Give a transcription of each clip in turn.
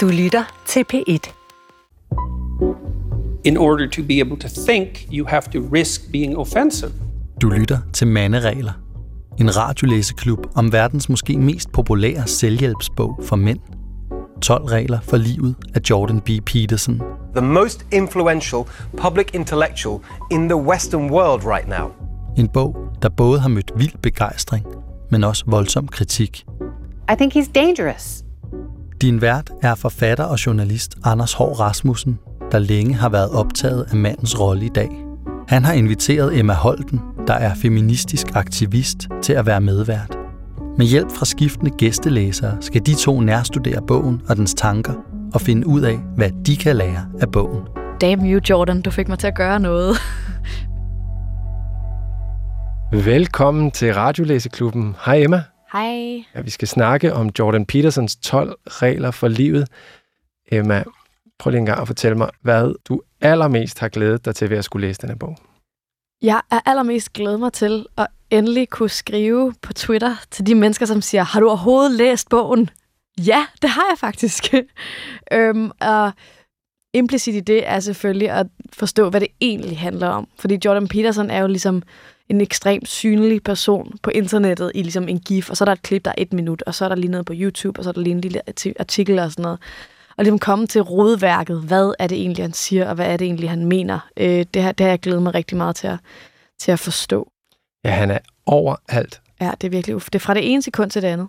Du lytter til P1. In order to be able to think, you have to risk being offensive. Du lytter til Manderegler. En radiolæseklub om verdens måske mest populære selvhjælpsbog for mænd. 12 regler for livet af Jordan B. Peterson. the most influential public intellectual in the Western world right now. En bog, der både har mødt vild begejstring, men også voldsom kritik. I think he's dangerous. Din vært er forfatter og journalist Anders Hård Rasmussen, der længe har været optaget af mandens rolle i dag. Han har inviteret Emma Holten, der er feministisk aktivist, til at være medvært. Med hjælp fra skiftende gæstelæsere skal de to nærstudere bogen og dens tanker og finde ud af, hvad de kan lære af bogen. Damn you, Jordan. Du fik mig til at gøre noget. Velkommen til Radiolæseklubben. Hej Emma. Hej. Ja, vi skal snakke om Jordan Petersons 12 regler for livet. Emma, prøv lige en gang at fortælle mig, hvad du allermest har glædet dig til ved at skulle læse denne bog. Jeg er allermest glædet mig til at endelig kunne skrive på Twitter til de mennesker, som siger, har du overhovedet læst bogen? Ja, det har jeg faktisk. øhm, og implicit i det er selvfølgelig at forstå, hvad det egentlig handler om. Fordi Jordan Peterson er jo ligesom en ekstremt synlig person på internettet i ligesom en gif, og så er der et klip, der er et minut, og så er der lige noget på YouTube, og så er der lige en lille arti- artikel og sådan noget. Og ligesom komme til rodværket, hvad er det egentlig, han siger, og hvad er det egentlig, han mener. Øh, det, har, det har jeg glædet mig rigtig meget til at, til at forstå. Ja, han er overalt. Ja, det er virkelig uf. Det er fra det ene sekund til det andet.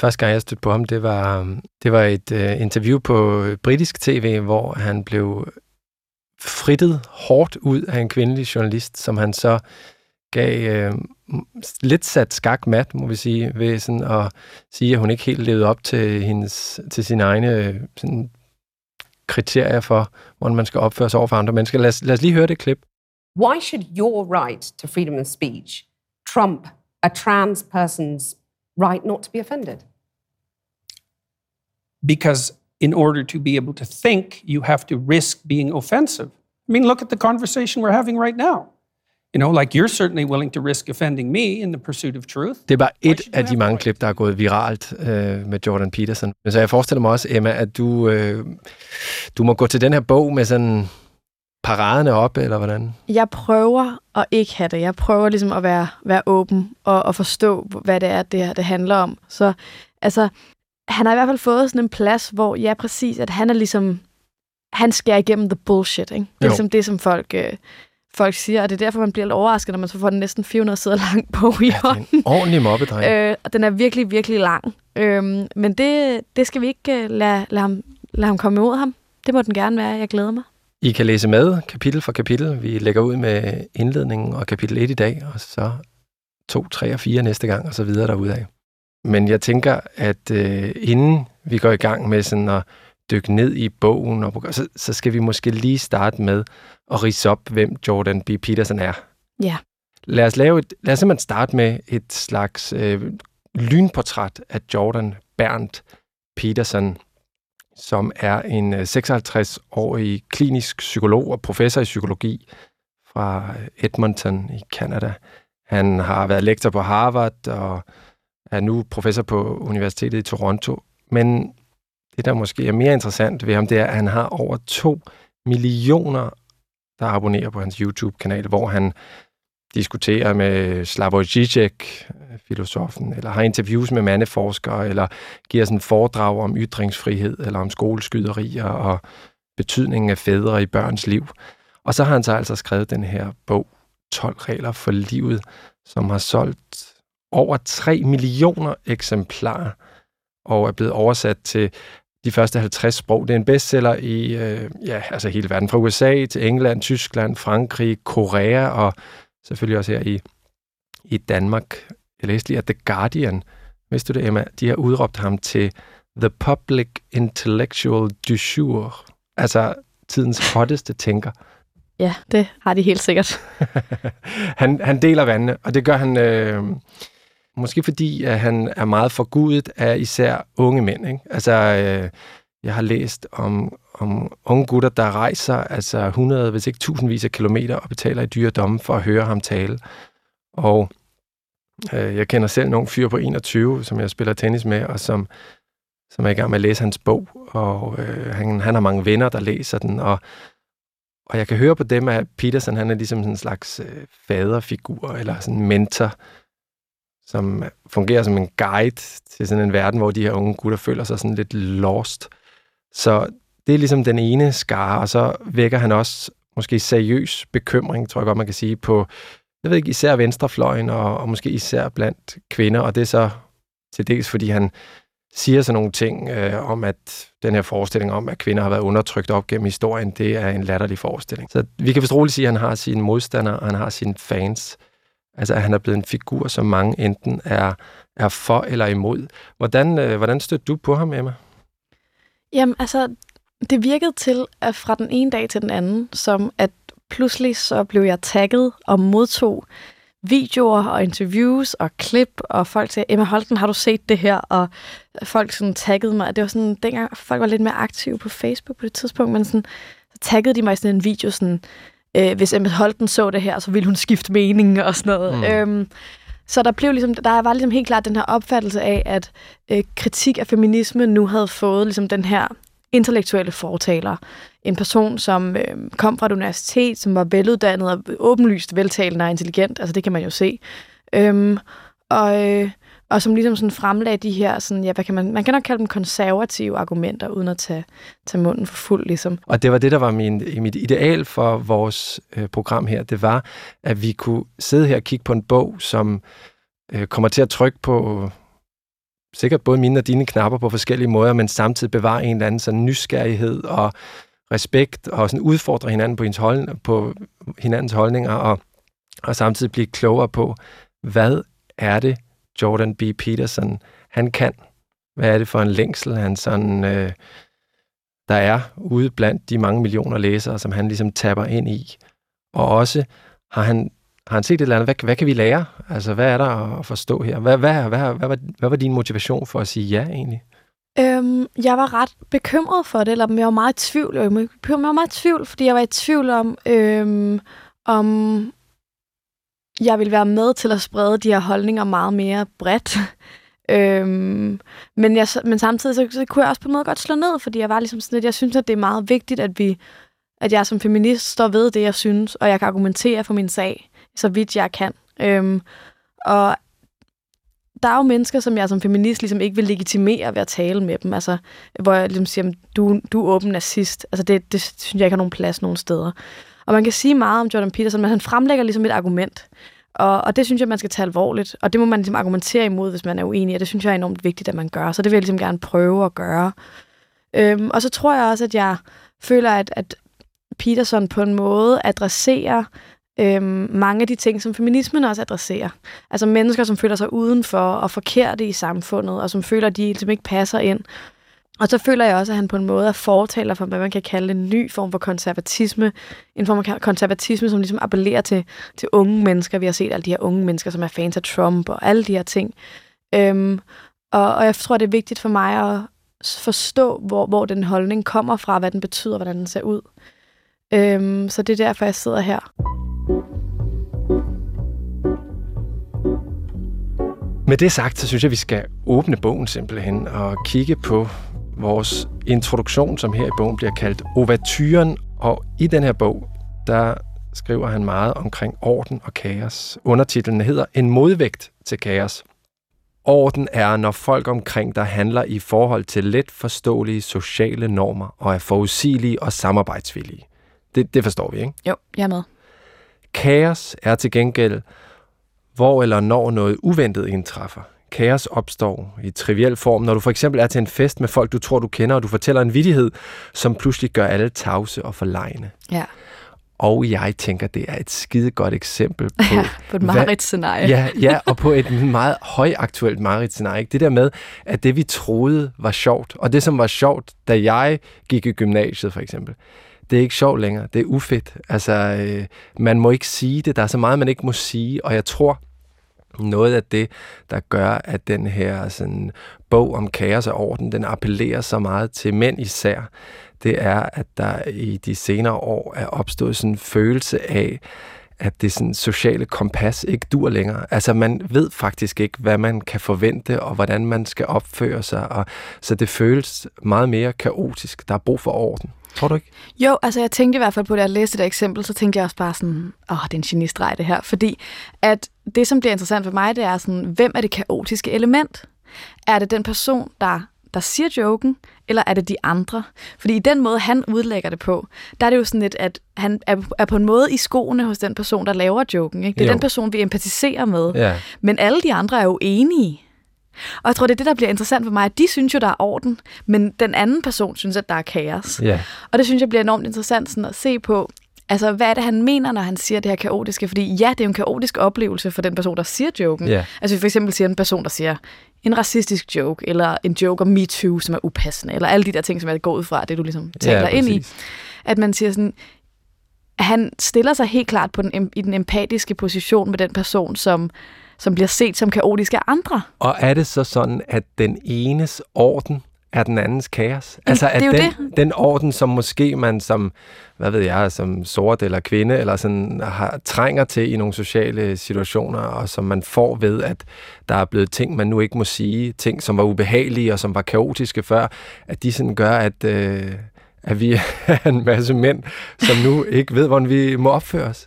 Første gang, jeg stødte på ham, det var, det var et uh, interview på britisk tv, hvor han blev frittet hårdt ud af en kvindelig journalist, som han så gav uh, lidt sat skak mat, må vi sige, ved sådan at sige, at hun ikke helt levede op til, hendes, til sine egne øh, sådan, kriterier for, hvordan man skal opføre sig over for andre mennesker. Lad os, lad os lige høre det klip. Why should your right to freedom of speech trump a trans person's right not to be offended? Because in order to be able to think, you have to risk being offensive. I mean, look at the conversation we're having right now. You know, like you're certainly willing to risk offending me in the pursuit of truth. Det var et should you af de have mange klip, der er gået viralt øh, med Jordan Peterson. Men så jeg forestiller mig også, Emma, at du, øh, du må gå til den her bog med sådan paraderne op, eller hvordan? Jeg prøver at ikke have det. Jeg prøver ligesom at være, være åben og, og forstå, hvad det er, det her det handler om. Så altså, han har i hvert fald fået sådan en plads, hvor, ja præcis, at han er ligesom, han skærer igennem the bullshit, ikke? Det er Jo. ligesom det, som folk, øh, folk siger, og det er derfor, man bliver lidt overrasket, når man så får den næsten 400 sider lang bog i Ja, det er hånden. en ordentlig mobbedreng. Øh, og den er virkelig, virkelig lang. Øhm, men det, det skal vi ikke øh, lade, lade, ham, lade ham komme imod ham. Det må den gerne være. Jeg glæder mig. I kan læse med kapitel for kapitel. Vi lægger ud med indledningen og kapitel 1 i dag, og så 2, 3 og 4 næste gang, og så videre derudaf. Men jeg tænker, at øh, inden vi går i gang med sådan at dykke ned i bogen, og, så, så skal vi måske lige starte med at rise op, hvem Jordan B. Peterson er. Ja. Lad os, lave et, lad os simpelthen starte med et slags øh, lynportræt af Jordan Berndt Peterson, som er en øh, 56-årig klinisk psykolog og professor i psykologi fra Edmonton i Canada. Han har været lektor på Harvard og er nu professor på Universitetet i Toronto. Men det, der måske er mere interessant ved ham, det er, at han har over 2 millioner, der abonnerer på hans YouTube-kanal, hvor han diskuterer med Slavoj Žižek, filosofen, eller har interviews med mandeforskere, eller giver sådan foredrag om ytringsfrihed, eller om skoleskyderier og betydningen af fædre i børns liv. Og så har han så altså skrevet den her bog, 12 regler for livet, som har solgt over 3 millioner eksemplarer, og er blevet oversat til de første 50 sprog. Det er en bestseller i øh, ja, altså hele verden, fra USA til England, Tyskland, Frankrig, Korea og selvfølgelig også her i, i Danmark. Jeg læste lige, at The Guardian, vidste du det, Emma, de har udråbt ham til The Public Intellectual du jour, altså tidens hotteste tænker. Ja, det har de helt sikkert. han, han deler vandene, og det gør han øh, måske fordi, at han er meget forgudet af især unge mænd. Ikke? Altså, øh, jeg har læst om, om unge gutter, der rejser altså 100, hvis ikke tusindvis af kilometer og betaler i dyre domme for at høre ham tale. Og øh, jeg kender selv nogle fyre på 21, som jeg spiller tennis med, og som, som er i gang med at læse hans bog, og øh, han, han har mange venner, der læser den, og, og jeg kan høre på dem, at Peterson han er ligesom sådan en slags øh, faderfigur, eller sådan en mentor, som fungerer som en guide til sådan en verden, hvor de her unge gutter føler sig sådan lidt lost. Så det er ligesom den ene skare, og så vækker han også måske seriøs bekymring, tror jeg godt, man kan sige, på, jeg ved ikke, især venstrefløjen, og, og måske især blandt kvinder, og det er så til dels, fordi han siger sådan nogle ting øh, om, at den her forestilling om, at kvinder har været undertrykt op gennem historien, det er en latterlig forestilling. Så vi kan vist roligt sige, at han har sine modstandere, og han har sine fans. Altså, at han er blevet en figur, som mange enten er, er for eller imod. Hvordan, øh, hvordan støtter du på ham, Emma? Jamen, altså, det virkede til, at fra den ene dag til den anden, som at pludselig så blev jeg tagget og modtog videoer og interviews og klip, og folk sagde, Emma Holten, har du set det her? Og folk sådan taggede mig. Det var sådan, dengang folk var lidt mere aktive på Facebook på det tidspunkt, men sådan, så taggede de mig i sådan en video, sådan, øh, hvis Emma Holten så det her, så ville hun skifte mening og sådan noget. Mm. Øhm, så der blev ligesom, der var ligesom helt klart den her opfattelse af, at øh, kritik af feminisme nu havde fået ligesom den her intellektuelle fortaler. En person, som øh, kom fra et universitet, som var veluddannet og åbenlyst veltalende og intelligent, altså det kan man jo se. Øhm, og, øh, og som ligesom sådan fremlagde de her, sådan, ja, hvad kan man, man kan nok kalde dem konservative argumenter, uden at tage, tage munden for fuld, ligesom. Og det var det, der var min, mit ideal for vores øh, program her. Det var, at vi kunne sidde her og kigge på en bog, som øh, kommer til at trykke på sikkert både mine og dine knapper på forskellige måder, men samtidig bevare en eller anden sådan nysgerrighed og respekt og sådan udfordre hinanden på, hold, på hinandens holdninger og, og samtidig blive klogere på, hvad er det, Jordan B. Peterson, han kan? Hvad er det for en længsel, han sådan, øh, der er ude blandt de mange millioner læsere, som han ligesom tapper ind i? Og også har han har han set et eller andet? Hvad, hvad kan vi lære? Altså, hvad er der at forstå her? Hvad, hvad, hvad, hvad, hvad, var, hvad var din motivation for at sige ja, egentlig? Øhm, jeg var ret bekymret for det, eller jeg var meget i tvivl. Jeg var meget i tvivl, fordi jeg var i tvivl om, øhm, om jeg vil være med til at sprede de her holdninger meget mere bredt. øhm, men, jeg, men samtidig så, så kunne jeg også på en måde godt slå ned, fordi jeg var ligesom sådan lidt, jeg synes, at det er meget vigtigt, at vi at jeg som feminist står ved det, jeg synes, og jeg kan argumentere for min sag så vidt jeg kan. Øhm, og der er jo mennesker, som jeg som feminist ligesom ikke vil legitimere ved at tale med dem. Altså, hvor jeg ligesom siger, du, du er åben nazist. Altså, det, det synes jeg ikke har nogen plads nogen steder. Og man kan sige meget om Jordan Peterson, men han fremlægger ligesom et argument. Og, og det synes jeg, man skal tage alvorligt. Og det må man ligesom argumentere imod, hvis man er uenig. Og det synes jeg er enormt vigtigt, at man gør. Så det vil jeg ligesom gerne prøve at gøre. Øhm, og så tror jeg også, at jeg føler, at, at Peterson på en måde adresserer øhm, mange af de ting, som feminismen også adresserer. Altså mennesker, som føler sig udenfor og forkerte i samfundet, og som føler, at de ligesom ikke passer ind. Og så føler jeg også, at han på en måde er fortaler for, hvad man kan kalde en ny form for konservatisme. En form for konservatisme, som ligesom appellerer til, til unge mennesker. Vi har set alle de her unge mennesker, som er fans af Trump og alle de her ting. Øhm, og, og jeg tror, det er vigtigt for mig at forstå, hvor, hvor den holdning kommer fra, hvad den betyder, hvordan den ser ud. Øhm, så det er derfor, jeg sidder her. Med det sagt, så synes jeg, vi skal åbne bogen simpelthen og kigge på vores introduktion, som her i bogen bliver kaldt Overtyren. Og i den her bog, der skriver han meget omkring orden og kaos. Undertitlen hedder En modvægt til kaos. Orden er, når folk omkring dig handler i forhold til let forståelige sociale normer og er forudsigelige og samarbejdsvillige. Det, det forstår vi, ikke? Jo, jeg er med. Kaos er til gengæld, hvor eller når noget uventet indtræffer. Kaos opstår i triviel form, når du for eksempel er til en fest med folk, du tror, du kender, og du fortæller en vidighed, som pludselig gør alle tavse og forlegne. Ja. Og jeg tænker, det er et skide godt eksempel på... Ja, på et Marit-scenarie. Ja, ja, og på et meget højaktuelt Marit-scenarie. Det der med, at det vi troede var sjovt, og det som var sjovt, da jeg gik i gymnasiet for eksempel, det er ikke sjovt længere. Det er ufedt. Altså, øh, man må ikke sige det. Der er så meget, man ikke må sige. Og jeg tror, noget af det, der gør, at den her sådan, bog om kaos og orden, den appellerer så meget til mænd især, det er, at der i de senere år er opstået sådan en følelse af, at det sådan, sociale kompas ikke dur længere. Altså man ved faktisk ikke, hvad man kan forvente, og hvordan man skal opføre sig, og, så det føles meget mere kaotisk. Der er brug for orden. Tror du ikke? Jo, altså jeg tænkte i hvert fald på, da jeg læste det eksempel, så tænkte jeg også bare sådan, åh, det er en genistreg det her. Fordi at det, som bliver interessant for mig, det er sådan, hvem er det kaotiske element? Er det den person, der der siger joken, eller er det de andre? Fordi i den måde, han udlægger det på, der er det jo sådan lidt, at han er, på en måde i skoene hos den person, der laver joken. Ikke? Det er Jo. den person, vi empatiserer med. Ja. Men alle de andre er jo enige. Og jeg tror, det er det, der bliver interessant for mig. at De synes jo, der er orden, men den anden person synes, at der er kaos. Ja. Og det synes jeg bliver enormt interessant sådan at se på, altså hvad er det, han mener, når han siger det her kaotiske? Fordi ja, det er jo en kaotisk oplevelse for den person, der siger joken. Ja. Altså for eksempel siger en person, der siger en racistisk joke, eller en joke om MeToo, som er upassende, eller alle de der ting, som jeg går ud fra, det du ligesom taler ind i. At man siger sådan, han stiller sig helt klart på den, i den empatiske position med den person, som, som bliver set som kaotisk af andre. Og er det så sådan, at den enes orden er den andens kaos? Altså, det at den, den orden, som måske man som, hvad ved jeg, som sort eller kvinde, eller sådan, har, trænger til i nogle sociale situationer, og som man får ved, at der er blevet ting, man nu ikke må sige, ting, som var ubehagelige og som var kaotiske før, at de sådan gør, at, øh, at vi er en masse mænd, som nu ikke ved, hvordan vi må opføre os.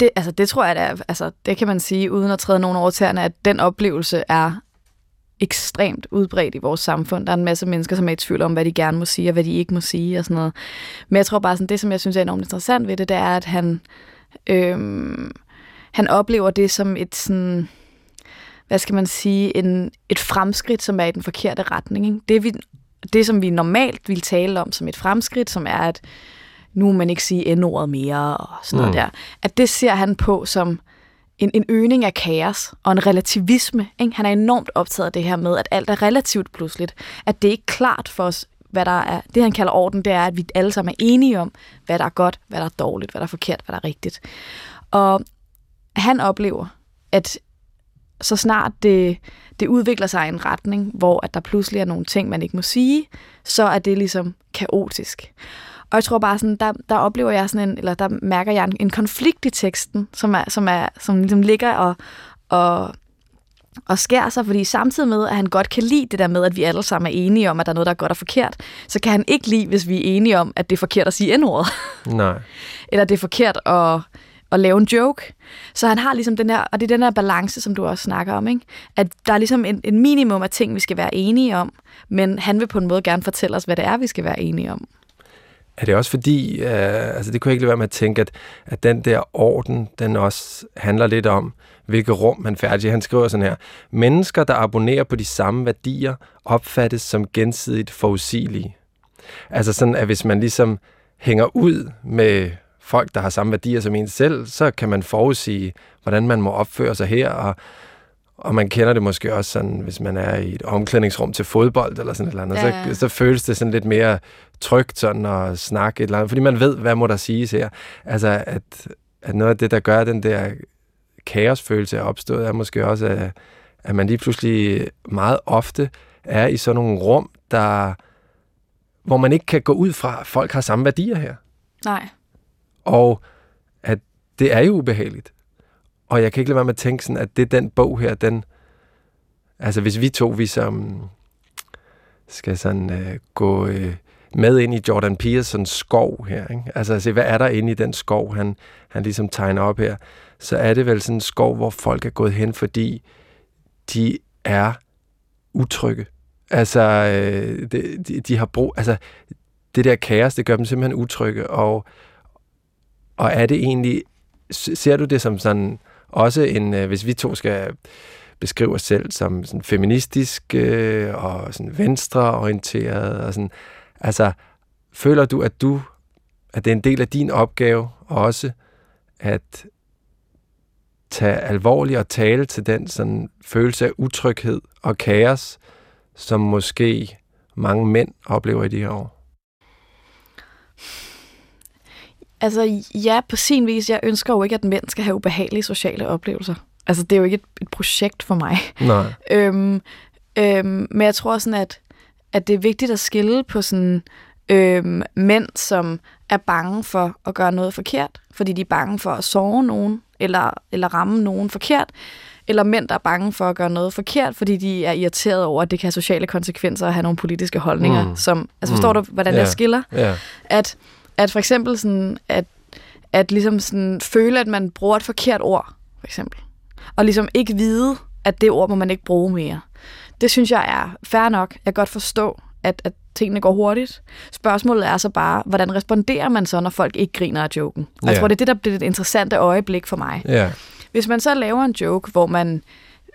Det, altså, det tror jeg, det, er, altså, det kan man sige, uden at træde nogen over tæerne, at den oplevelse er ekstremt udbredt i vores samfund. Der er en masse mennesker, som er i tvivl om, hvad de gerne må sige, og hvad de ikke må sige, og sådan noget. Men jeg tror bare, sådan, det, som jeg synes er enormt interessant ved det, det er, at han, øhm, han oplever det som et sådan, hvad skal man sige, en, et fremskridt, som er i den forkerte retning. Ikke? Det, vi, det, som vi normalt vil tale om som et fremskridt, som er, at nu må man ikke sige n-ordet mere, og sådan noget Mm. der, at det ser han på som en, en øgning af kaos og en relativisme. Ikke? Han er enormt optaget af det her med, at alt er relativt pludseligt. At det er ikke klart for os, hvad der er. Det, han kalder orden, det er, at vi alle sammen er enige om, hvad der er godt, hvad der er dårligt, hvad der er forkert, hvad der er rigtigt. Og han oplever, at så snart det, det udvikler sig i en retning, hvor at der pludselig er nogle ting, man ikke må sige, så er det ligesom kaotisk. Og jeg tror bare sådan, der, der oplever jeg sådan en, eller der mærker jeg en, en konflikt i teksten, som, er, som, er, som ligesom ligger og, og, og skærer sig, fordi samtidig med, at han godt kan lide det der med, at vi alle sammen er enige om, at der er noget, der er godt og forkert, så kan han ikke lide, hvis vi er enige om, at det er forkert at sige n-ordet Nej. eller det er forkert at, at lave en joke. Så han har ligesom den her, og det er den her balance, som du også snakker om, ikke? at der er ligesom en, en minimum af ting, vi skal være enige om, men han vil på en måde gerne fortælle os, hvad det er, vi skal være enige om. Er det også fordi, øh, altså det kunne jeg ikke lade være med at tænke, at, at den der orden, den også handler lidt om, hvilket rum man færdig. Han skriver sådan her, mennesker, der abonnerer på de samme værdier, opfattes som gensidigt forudsigelige. Altså sådan, at hvis man ligesom hænger ud med folk, der har samme værdier som en selv, så kan man forudsige, hvordan man må opføre sig her, og, og man kender det måske også sådan, hvis man er i et omklædningsrum til fodbold eller sådan et eller andet, Ja, ja. så, så føles det sådan lidt mere trygt sådan at snakke et eller andet, fordi man ved, hvad må der siges her. Altså, at, at noget af det, der gør den der kaosfølelse er opstået, er måske også, at, at man lige pludselig meget ofte er i sådan nogle rum, der, hvor man ikke kan gå ud fra, at folk har samme værdier her. Nej. Og at det er jo ubehageligt. Og jeg kan ikke lade være med at tænke sådan, at det er den bog her, den... Altså hvis vi to, vi som skal sådan øh, gå øh, med ind i Jordan Petersons skov her, ikke? altså se, hvad er der inde i den skov, han, han ligesom tegner op her, så er det vel sådan en skov, hvor folk er gået hen, fordi de er utrygge. Altså, øh, de, de, de har brug... Altså, det der kaos, det gør dem simpelthen utrygge, og, og er det egentlig... Ser du det som sådan også en... øh, Hvis vi to skal beskrive os selv som sådan feministisk øh, og sådan venstreorienteret og sådan... Altså, føler du, at du... At det er en del af din opgave også at tage alvorligt og tale til den sådan følelse af utryghed og kaos, som måske mange mænd oplever i de her år? Altså ja, på sin vis. Jeg ønsker jo ikke, at mænd skal have ubehagelige sociale oplevelser. Altså det er jo ikke et, et projekt for mig. Nej. Øhm, øhm, men jeg tror sådan, at, at det er vigtigt at skille på sådan øhm, mænd, som er bange for at gøre noget forkert, fordi de er bange for at sove nogen, eller, eller ramme nogen forkert, eller mænd, der er bange for at gøre noget forkert, fordi de er irriteret over, at det kan have sociale konsekvenser at have nogle politiske holdninger. Mm. Som, altså forstår Mm. du, hvordan yeah. det skiller? Ja. At, at for eksempel sådan, at, at ligesom sådan føle, at man bruger et forkert ord, for eksempel. Og ligesom ikke vide, at det ord må man ikke bruge mere. Det synes jeg er fair nok. Jeg kan godt forstå, at, at tingene går hurtigt. Spørgsmålet er så bare, hvordan responderer man så, når folk ikke griner af joken? Og jeg tror, det er det, der bliver det interessante øjeblik for mig. Ja. Hvis man så laver en joke, hvor man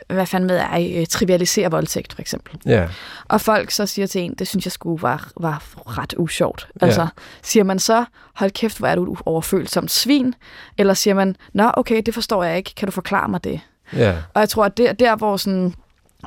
hvad fanden med er, øh, trivialiserer voldtægt, for eksempel. Ja. Og folk så siger til en, det synes jeg skulle var, var ret usjovt. Ja. Altså, siger man så, hold kæft, hvor er du overfølsomt svin? Eller siger man, nå okay, det forstår jeg ikke, kan du forklare mig det? Ja. Og jeg tror, at der, der hvor sådan,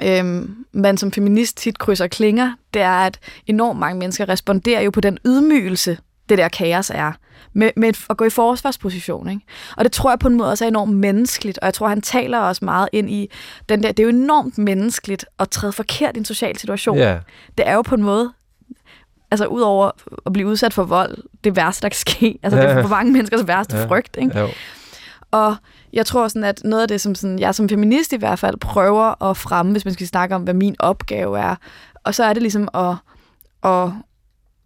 øhm, man som feminist tit krydser klinger, det er, at enormt mange mennesker responderer jo på den ydmygelse, det der kaos er, med, med at gå i forsvarsposition. Ikke? Og det tror jeg på en måde også er enormt menneskeligt, og jeg tror, han taler også meget ind i den der, det er jo enormt menneskeligt at træde forkert i en social situation. Ja. Det er jo på en måde, altså udover at blive udsat for vold, det værste, der kan ske. Altså det Ja. er for mange menneskers værste Ja. frygt. Ikke? Jo. Og jeg tror sådan, at noget af det, som sådan, jeg som feminist i hvert fald prøver at fremme, hvis man skal snakke om, hvad min opgave er, og så er det ligesom at, at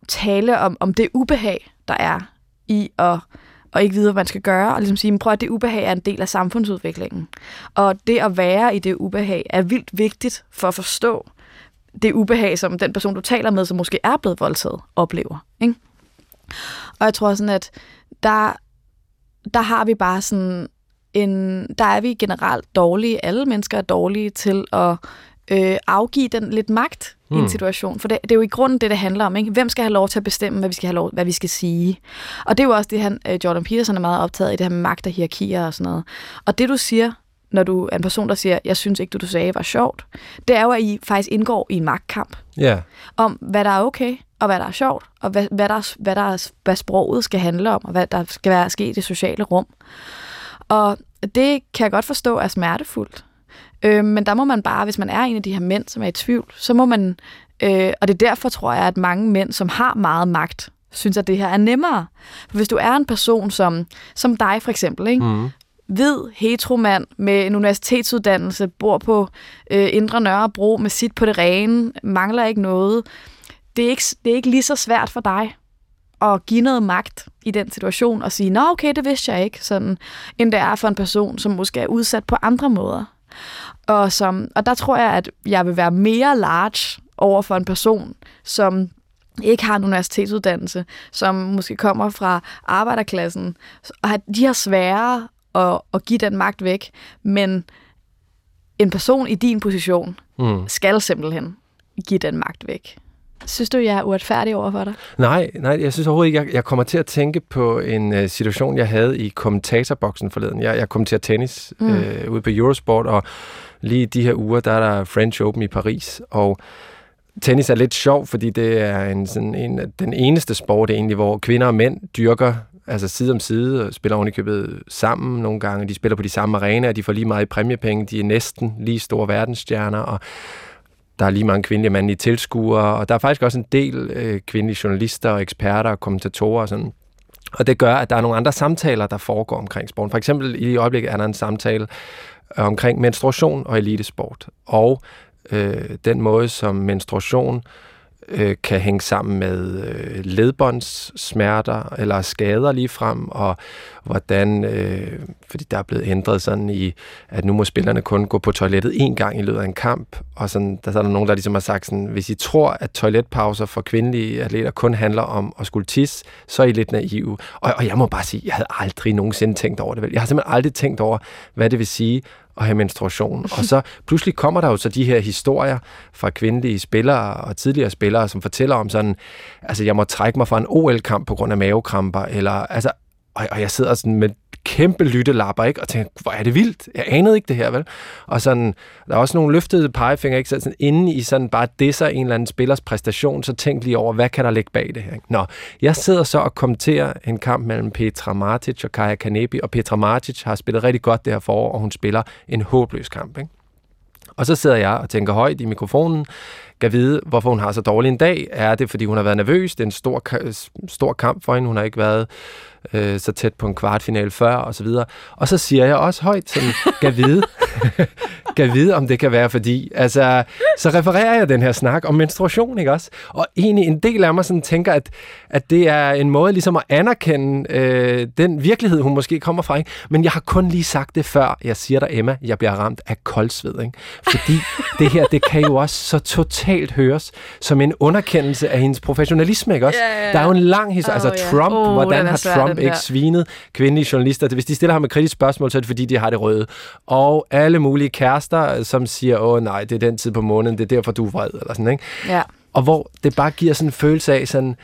tale om, om det ubehag, der er i at, og ikke vide, hvad man skal gøre, og ligesom sige, men prøv at det ubehag er en del af samfundsudviklingen. Og det at være i det ubehag er vildt vigtigt for at forstå det ubehag, som den person, du taler med, som måske er blevet voldtaget, oplever. Ikke? Og jeg tror sådan, at der, der har vi bare sådan en, der er vi generelt dårlige, alle mennesker er dårlige til at øh, afgive den lidt magt mm. i en Mm. situation. For det, det er jo i grunden det, det handler om. Ikke? Hvem skal have lov til at bestemme, hvad vi skal have lov, hvad vi skal sige? Og det er jo også det, han, øh, Jordan Peterson er meget optaget i, det her med magt og hierarkier og sådan noget. Og det, du siger, når du er en person, der siger, jeg synes ikke, det du sagde var sjovt, det er jo, at I faktisk indgår i en magtkamp Ja. om, hvad der er okay, og hvad der er sjovt, og hvad, hvad, der, er- hvad, der er, hvad sproget skal handle om, og hvad der skal være ske i det sociale rum. Og det kan jeg godt forstå er smertefuldt. Øh, men der må man bare, hvis man er en af de her mænd, som er i tvivl, så må man, øh, og det er derfor tror jeg, at mange mænd, som har meget magt, synes, at det her er nemmere. For hvis du er en person som, som dig for eksempel, ikke? Mm. hvid heteromand med en universitetsuddannelse, bor på øh, Indre Nørrebro med sit på det rene, mangler ikke noget. Det er ikke, det er ikke lige så svært for dig at give noget magt i den situation og sige, nå okay, det vidste jeg ikke, sådan, end det er for en person, som måske er udsat på andre måder. Og, som, og der tror jeg, at jeg vil være mere large over for en person, som ikke har en universitetsuddannelse, som måske kommer fra arbejderklassen, og de har sværere at, at give den magt væk, men en person i din position Mm. skal simpelthen give den magt væk. Synes du, jeg er uretfærdig over for dig? Nej, nej, jeg synes overhovedet ikke, jeg, jeg kommer til at tænke på en uh, situation, jeg havde i kommentatorboksen forleden. Jeg, jeg kommenterer tennis mm. Øh, ude på Eurosport, og lige i de her uger, der er der French Open i Paris, og tennis er lidt sjov, fordi det er en, sådan en, den eneste sport egentlig, hvor kvinder og mænd dyrker altså side om side, og spiller oven i købet sammen nogle gange. De spiller på de samme arenaer, de får lige meget i præmiepenge, de er næsten lige store verdensstjerner, og der er lige mange kvindelige mandlige tilskuere, og der er faktisk også en del øh, kvindelige journalister og eksperter og kommentatorer og sådan. Og det gør, at der er nogle andre samtaler, der foregår omkring sporten. For eksempel i øjeblikket er der en samtale øh, omkring menstruation og elitesport. Og øh, den måde, som menstruation øh, Øh, kan hænge sammen med øh, ledbåndssmerter eller skader lige frem, og hvordan, øh, fordi der er blevet ændret sådan i, at nu må spillerne kun gå på toilettet én gang i løbet af en kamp, og sådan, der, så er der nogen, der ligesom har sagt sådan, hvis I tror, at toiletpauser for kvindelige atleter kun handler om at skulle tisse, så er I lidt naive. Og, og jeg må bare sige, jeg havde aldrig nogensinde tænkt over det. Vel? Jeg har simpelthen aldrig tænkt over, hvad det vil sige at have menstruation. Og så pludselig kommer der jo så de her historier fra kvindelige spillere og tidligere spillere, som fortæller om sådan, altså jeg må trække mig fra en OL-kamp på grund af mavekramper, eller altså, og, og jeg sidder sådan med kæmpe lyttelapper, ikke? Og tænker, hvor er det vildt? Jeg anede ikke det her, vel? Og sådan, der er også nogle løftede pegefinger, ikke? Så sådan, inden i sådan bare disser en eller anden spillers præstation, så tænk lige over, hvad kan der ligge bag det her? Ikke? Nå, jeg sidder så og kommenterer en kamp mellem Petra Martic og Kaja Kanepi, og Petra Martic har spillet rigtig godt det her forår, og hun spiller en håbløs kamp, ikke? Og så sidder jeg og tænker højt i mikrofonen, kan vide, hvorfor hun har så dårlig en dag. Er det, fordi hun har været nervøs? Det er en stor, stor kamp for hende. Hun har ikke været øh, så tæt på en kvartfinale før, og så videre. Og så siger jeg også højt, sådan, kan vide, kan vide, om det kan være fordi, altså, så refererer jeg den her snak om menstruation, ikke også? Og egentlig en del af mig sådan tænker, at, at det er en måde ligesom at anerkende øh, den virkelighed, hun måske kommer fra, ikke? Men jeg har kun lige sagt det før, jeg siger dig, Emma, jeg bliver ramt af koldsved, ikke? Fordi det her, det kan jo også så totalt høres som en underkendelse af hendes professionalisme, ikke også? Ja, ja, ja. Der er jo en lang historie, Åh, altså ja. Trump, Åh, hvordan den er har Trump den ikke der. svinet kvindelige journalister? Hvis de stiller ham et kritisk spørgsmål, så er det fordi, de har det røde. Og alle mulige kærester, som siger, åh nej, det er den tid på måneden, det er derfor, du er vred, eller sådan, ikke? Ja. Og hvor det bare giver sådan en følelse af sådan,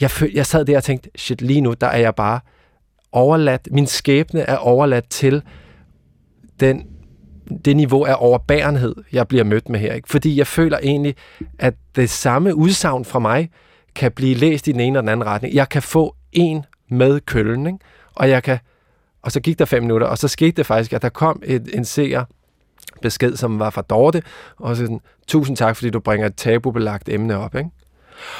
jeg, føl, jeg sad der og tænkte, shit, lige nu, der er jeg bare overladt, min skæbne er overladt til den, det niveau af overbærenhed, jeg bliver mødt med her. Ikke? Fordi jeg føler egentlig, at det samme udsagn fra mig kan blive læst i den ene og den anden retning. Jeg kan få en med køllen, ikke? og jeg kan og så gik der fem minutter, og så skete det faktisk, at der kom et, en seer besked, som var fra Dorte, og så sådan, tusind tak, fordi du bringer et tabubelagt emne op, ikke?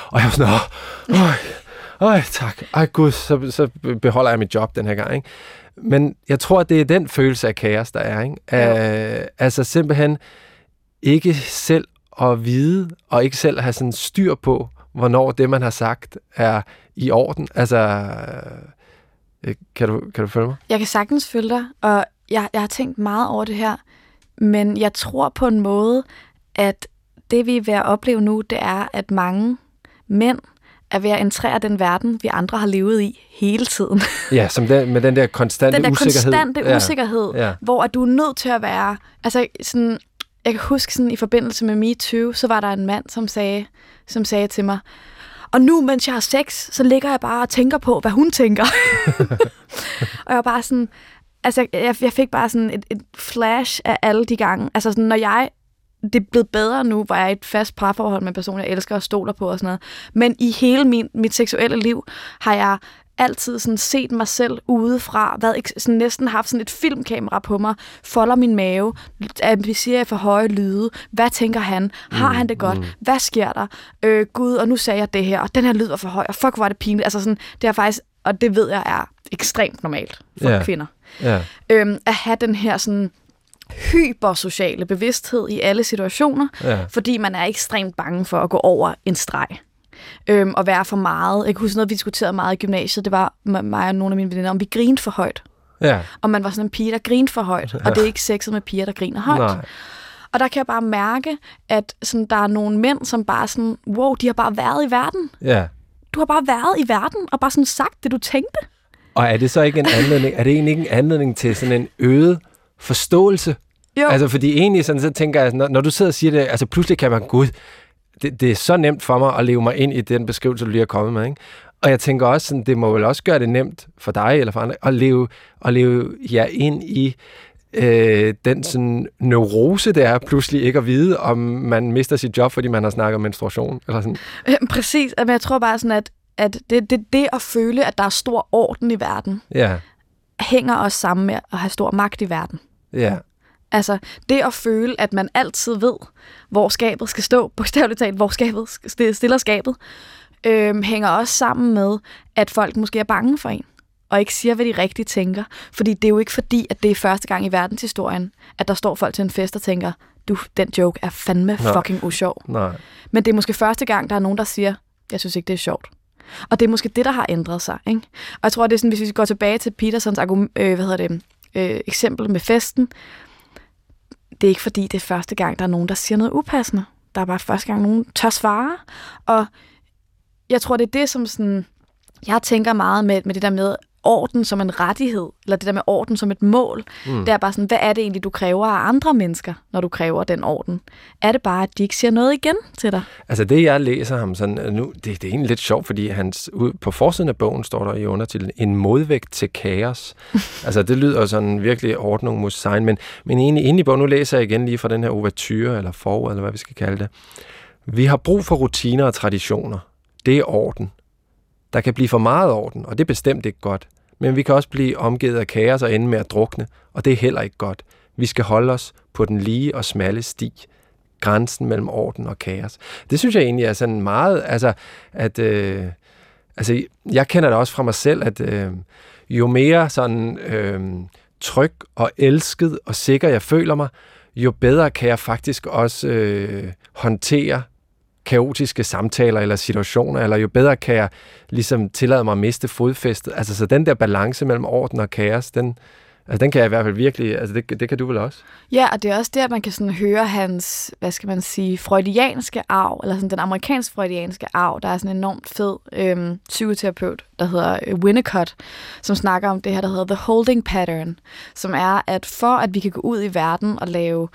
Og jeg var sådan, åh, øj, øj, tak, ej gud, så, så beholder jeg mit job den her gang, ikke? Men jeg tror, at det er den følelse af kaos, der er, ikke? Uh, altså simpelthen ikke selv at vide, og ikke selv at have sådan styr på, hvornår det, man har sagt, er i orden. Altså, øh, kan du, kan du følge mig? Jeg kan sagtens følge dig, og jeg, jeg har tænkt meget over det her, men jeg tror på en måde, at det vi er ved at opleve nu, det er, at mange mænd er ved at entrere den verden, vi andre har levet i hele tiden. Ja, som den, med den der konstante den der usikkerhed. konstante ja. usikkerhed, Ja. hvor at du er nødt til at være... Altså, sådan, jeg kan huske sådan, i forbindelse med MeToo, så var der en mand, som sagde, som sagde til mig, og nu, mens jeg har sex, så ligger jeg bare og tænker på, hvad hun tænker. og jeg var bare sådan... Altså, jeg, jeg fik bare sådan et, et flash af alle de gange. Altså, sådan, når jeg det er blevet bedre nu, hvor jeg er i et fast parforhold med en person, jeg elsker og stoler på og sådan noget. Men i hele min, mit seksuelle liv har jeg altid sådan set mig selv udefra, været sådan næsten haft sådan et filmkamera på mig, folder min mave, amplificerer jeg for høje lyde, hvad tænker han, har han det godt, hvad sker der, øh, gud, og nu sagde jeg det her, og den her lyd var for høj, og fuck, hvor er det pinligt, altså sådan, det er faktisk, og det ved jeg er ekstremt normalt for Ja. kvinder, Ja. øhm, at have den her sådan hypersociale bevidsthed i alle situationer, Ja. fordi man er ekstremt bange for at gå over en streg. Øhm, og være for meget. Jeg kan huske noget, vi diskuterede meget i gymnasiet. Det var mig og nogle af mine veninder, om vi grinede for højt. Ja. Og man var sådan en pige, der griner for højt. Og det er ikke sexet med piger, der griner højt. Nej. Og der kan jeg bare mærke, at sådan, der er nogle mænd, som bare sådan, wow, de har bare været i verden. Ja. Du har bare været i verden, og bare sådan sagt det, du tænkte. Og er det så ikke en anledning, er det egentlig ikke en anledning til sådan en øget forståelse? Jo. Altså, fordi egentlig sådan, så tænker jeg, når, når du sidder og siger det, altså pludselig kan man, gud, det, det er så nemt for mig at leve mig ind i den beskrivelse, du lige har kommet med, ikke? Og jeg tænker også, sådan, det må vel også gøre det nemt for dig eller for andre, at leve, at leve jer ind i øh, den sådan neurose, det er pludselig ikke at vide, om man mister sit job, fordi man har snakket om menstruation. Eller sådan. Øhm, Præcis, men jeg tror bare sådan, at, at det, det, det at føle, at der er stor orden i verden, Ja, hænger også sammen med at have stor magt i verden. ja, Altså, det at føle, at man altid ved, hvor skabet skal stå, bogstaveligt talt, hvor skabet sk- stiller skabet, øhm, hænger også sammen med, at folk måske er bange for en, og ikke siger, hvad de rigtigt tænker. Fordi det er jo ikke fordi, at det er første gang i verdenshistorien, at der står folk til en fest og tænker, du, den joke er fandme Nej. fucking usjov. nej. Men det er måske første gang, der er nogen, der siger, jeg synes ikke, det er sjovt. Og det er måske det, der har ændret sig. Ikke? Og jeg tror, det er sådan, hvis vi går tilbage til Petersons argum- øh, hvad hedder det, øh, eksempel med festen, det er ikke fordi, det er første gang, der er nogen, der siger noget upassende. Der er bare første gang, nogen tør svare. Og jeg tror, det er det, som sådan, jeg tænker meget med, med det der med orden som en rettighed, eller det der med orden som et mål. Mm. Det er bare sådan, hvad er det egentlig, du kræver af andre mennesker, når du kræver den orden? Er det bare, at de ikke siger noget igen til dig? Altså det, jeg læser ham sådan, øh, nu, det, det er egentlig lidt sjovt, fordi hans, ud, på forsiden af bogen står der i undertitlen, en modvægt til kaos. altså det lyder sådan virkelig ordnung mod sign, men, men egentlig inde i bogen, nu læser jeg igen lige fra den her overture, eller forord, eller hvad vi skal kalde det. Vi har brug for rutiner og traditioner. Det er orden. Der kan blive for meget orden, og det er bestemt ikke godt. Men vi kan også blive omgivet af kaos og ende med at drukne, og det er heller ikke godt. Vi skal holde os på den lige og smalle sti. grænsen mellem orden og kaos. Det synes jeg egentlig er sådan meget, altså, at, øh, altså, jeg kender det også fra mig selv, at øh, jo mere sådan øh, tryg og elsket og sikker jeg føler mig, jo bedre kan jeg faktisk også øh, håndtere kaotiske samtaler eller situationer, eller jo bedre kan jeg ligesom tillade mig at miste fodfæstet. Altså, så den der balance mellem orden og kaos, den, altså, den kan jeg i hvert fald virkelig, altså det, det kan du vel også? Ja, og det er også der, man kan sådan høre hans, hvad skal man sige, freudianske arv, eller sådan den amerikansk freudianske arv. Der er sådan en enormt fed øhm, psykoterapeut, der hedder øh, Winnicott, som snakker om det her, der hedder The Holding Pattern, som er, at for at vi kan gå ud i verden og lave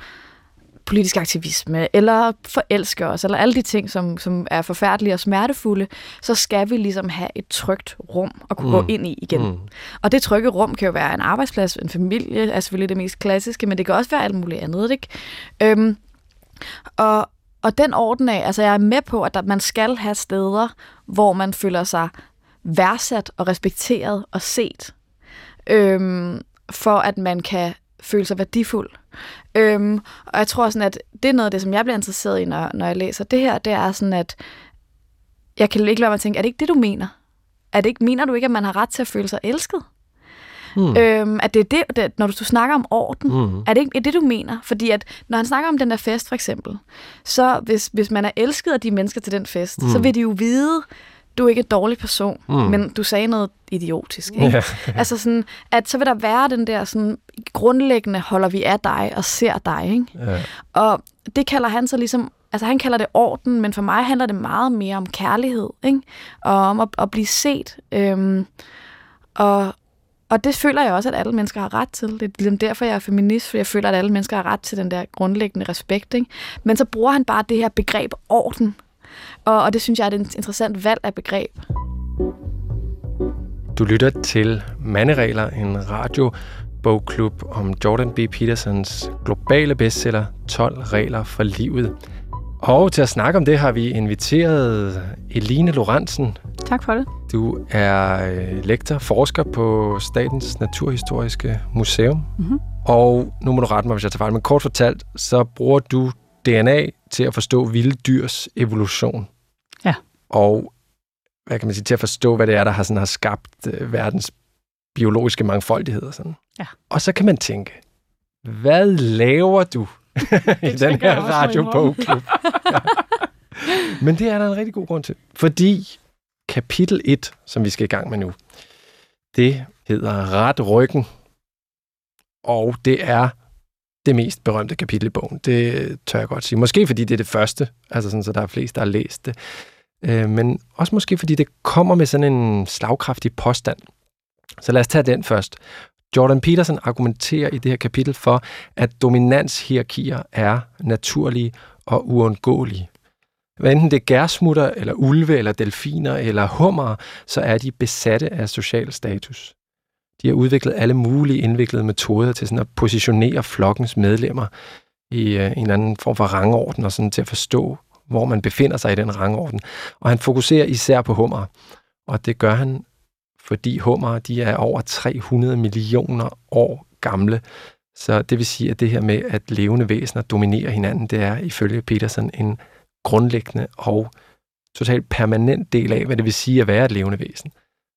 politisk aktivisme, eller forelske os, eller alle de ting, som, som er forfærdelige og smertefulde, så skal vi ligesom have et trygt rum at kunne mm. gå ind i igen. Mm. Og det trygge rum kan jo være en arbejdsplads, en familie, er selvfølgelig det mest klassiske, men det kan også være alt muligt andet, ikke? Øhm, og, og den orden af, altså jeg er med på, at der, man skal have steder, hvor man føler sig værdsat og respekteret og set, øhm, for at man kan føle sig værdifuld. Øhm, og jeg tror sådan, at det er noget af det, som jeg bliver interesseret i, når, når jeg læser det her, det er sådan, at jeg kan ikke lade mig at tænke, er det ikke det, du mener? Er det ikke, mener du ikke, at man har ret til at føle sig elsket? Mm. Øhm, at det er det, det, når du, du snakker om orden, mm. er det ikke er det, du mener? Fordi at, når han snakker om den der fest, for eksempel, så hvis, hvis man er elsket af de mennesker til den fest, mm. så vil de jo vide, du er ikke en dårlig person, mm. men du sagde noget idiotisk. Ikke? Yeah. altså sådan, at så vil der være den der sådan, grundlæggende holder vi af dig og ser dig. Ikke? Yeah. Og det kalder han så ligesom, altså han kalder det orden, men for mig handler det meget mere om kærlighed, ikke? og om at, at blive set. Øhm, og, og det føler jeg også, at alle mennesker har ret til. Det er ligesom derfor, jeg er feminist, for jeg føler, at alle mennesker har ret til den der grundlæggende respekt. Ikke? Men så bruger han bare det her begreb orden, og, og det synes jeg er et interessant valg af begreb. Du lytter til Manderegler, en radiobogklub om Jordan B. Petersons globale bestseller 12 regler for livet. Og til at snakke om det har vi inviteret Eline Lorentzen. Tak for det. Du er øh, lektor, forsker på Statens Naturhistoriske Museum. Mm-hmm. Og nu må du rette mig, hvis jeg tager fejl, men kort fortalt, så bruger du DNA til at forstå vilde dyrs evolution. Ja. Og hvad kan man sige, til at forstå, hvad det er, der har, sådan, har skabt øh, verdens biologiske mangfoldighed og sådan. Ja. Og så kan man tænke, hvad laver du i den her radiobogklub? ja. Men det er der en rigtig god grund til. Fordi kapitel 1, som vi skal i gang med nu, det hedder Ret ryggen. Og det er det mest berømte kapitel i bogen. Det tør jeg godt sige. Måske fordi det er det første, altså sådan, så der er flest, der har læst det. Øh, men også måske fordi det kommer med sådan en slagkraftig påstand. Så lad os tage den først. Jordan Peterson argumenterer i det her kapitel for, at dominanshierarkier er naturlige og uundgåelige. Hvad enten det er gærsmutter, eller ulve, eller delfiner, eller hummer, så er de besatte af social status. De har udviklet alle mulige indviklede metoder til sådan at positionere flokkens medlemmer i øh, en eller anden form for rangorden, og sådan til at forstå, hvor man befinder sig i den rangorden. Og han fokuserer især på hummer, og det gør han, fordi hummer de er over 300 millioner år gamle. Så det vil sige, at det her med, at levende væsener dominerer hinanden, det er ifølge Petersen en grundlæggende og totalt permanent del af, hvad det vil sige at være et levende væsen.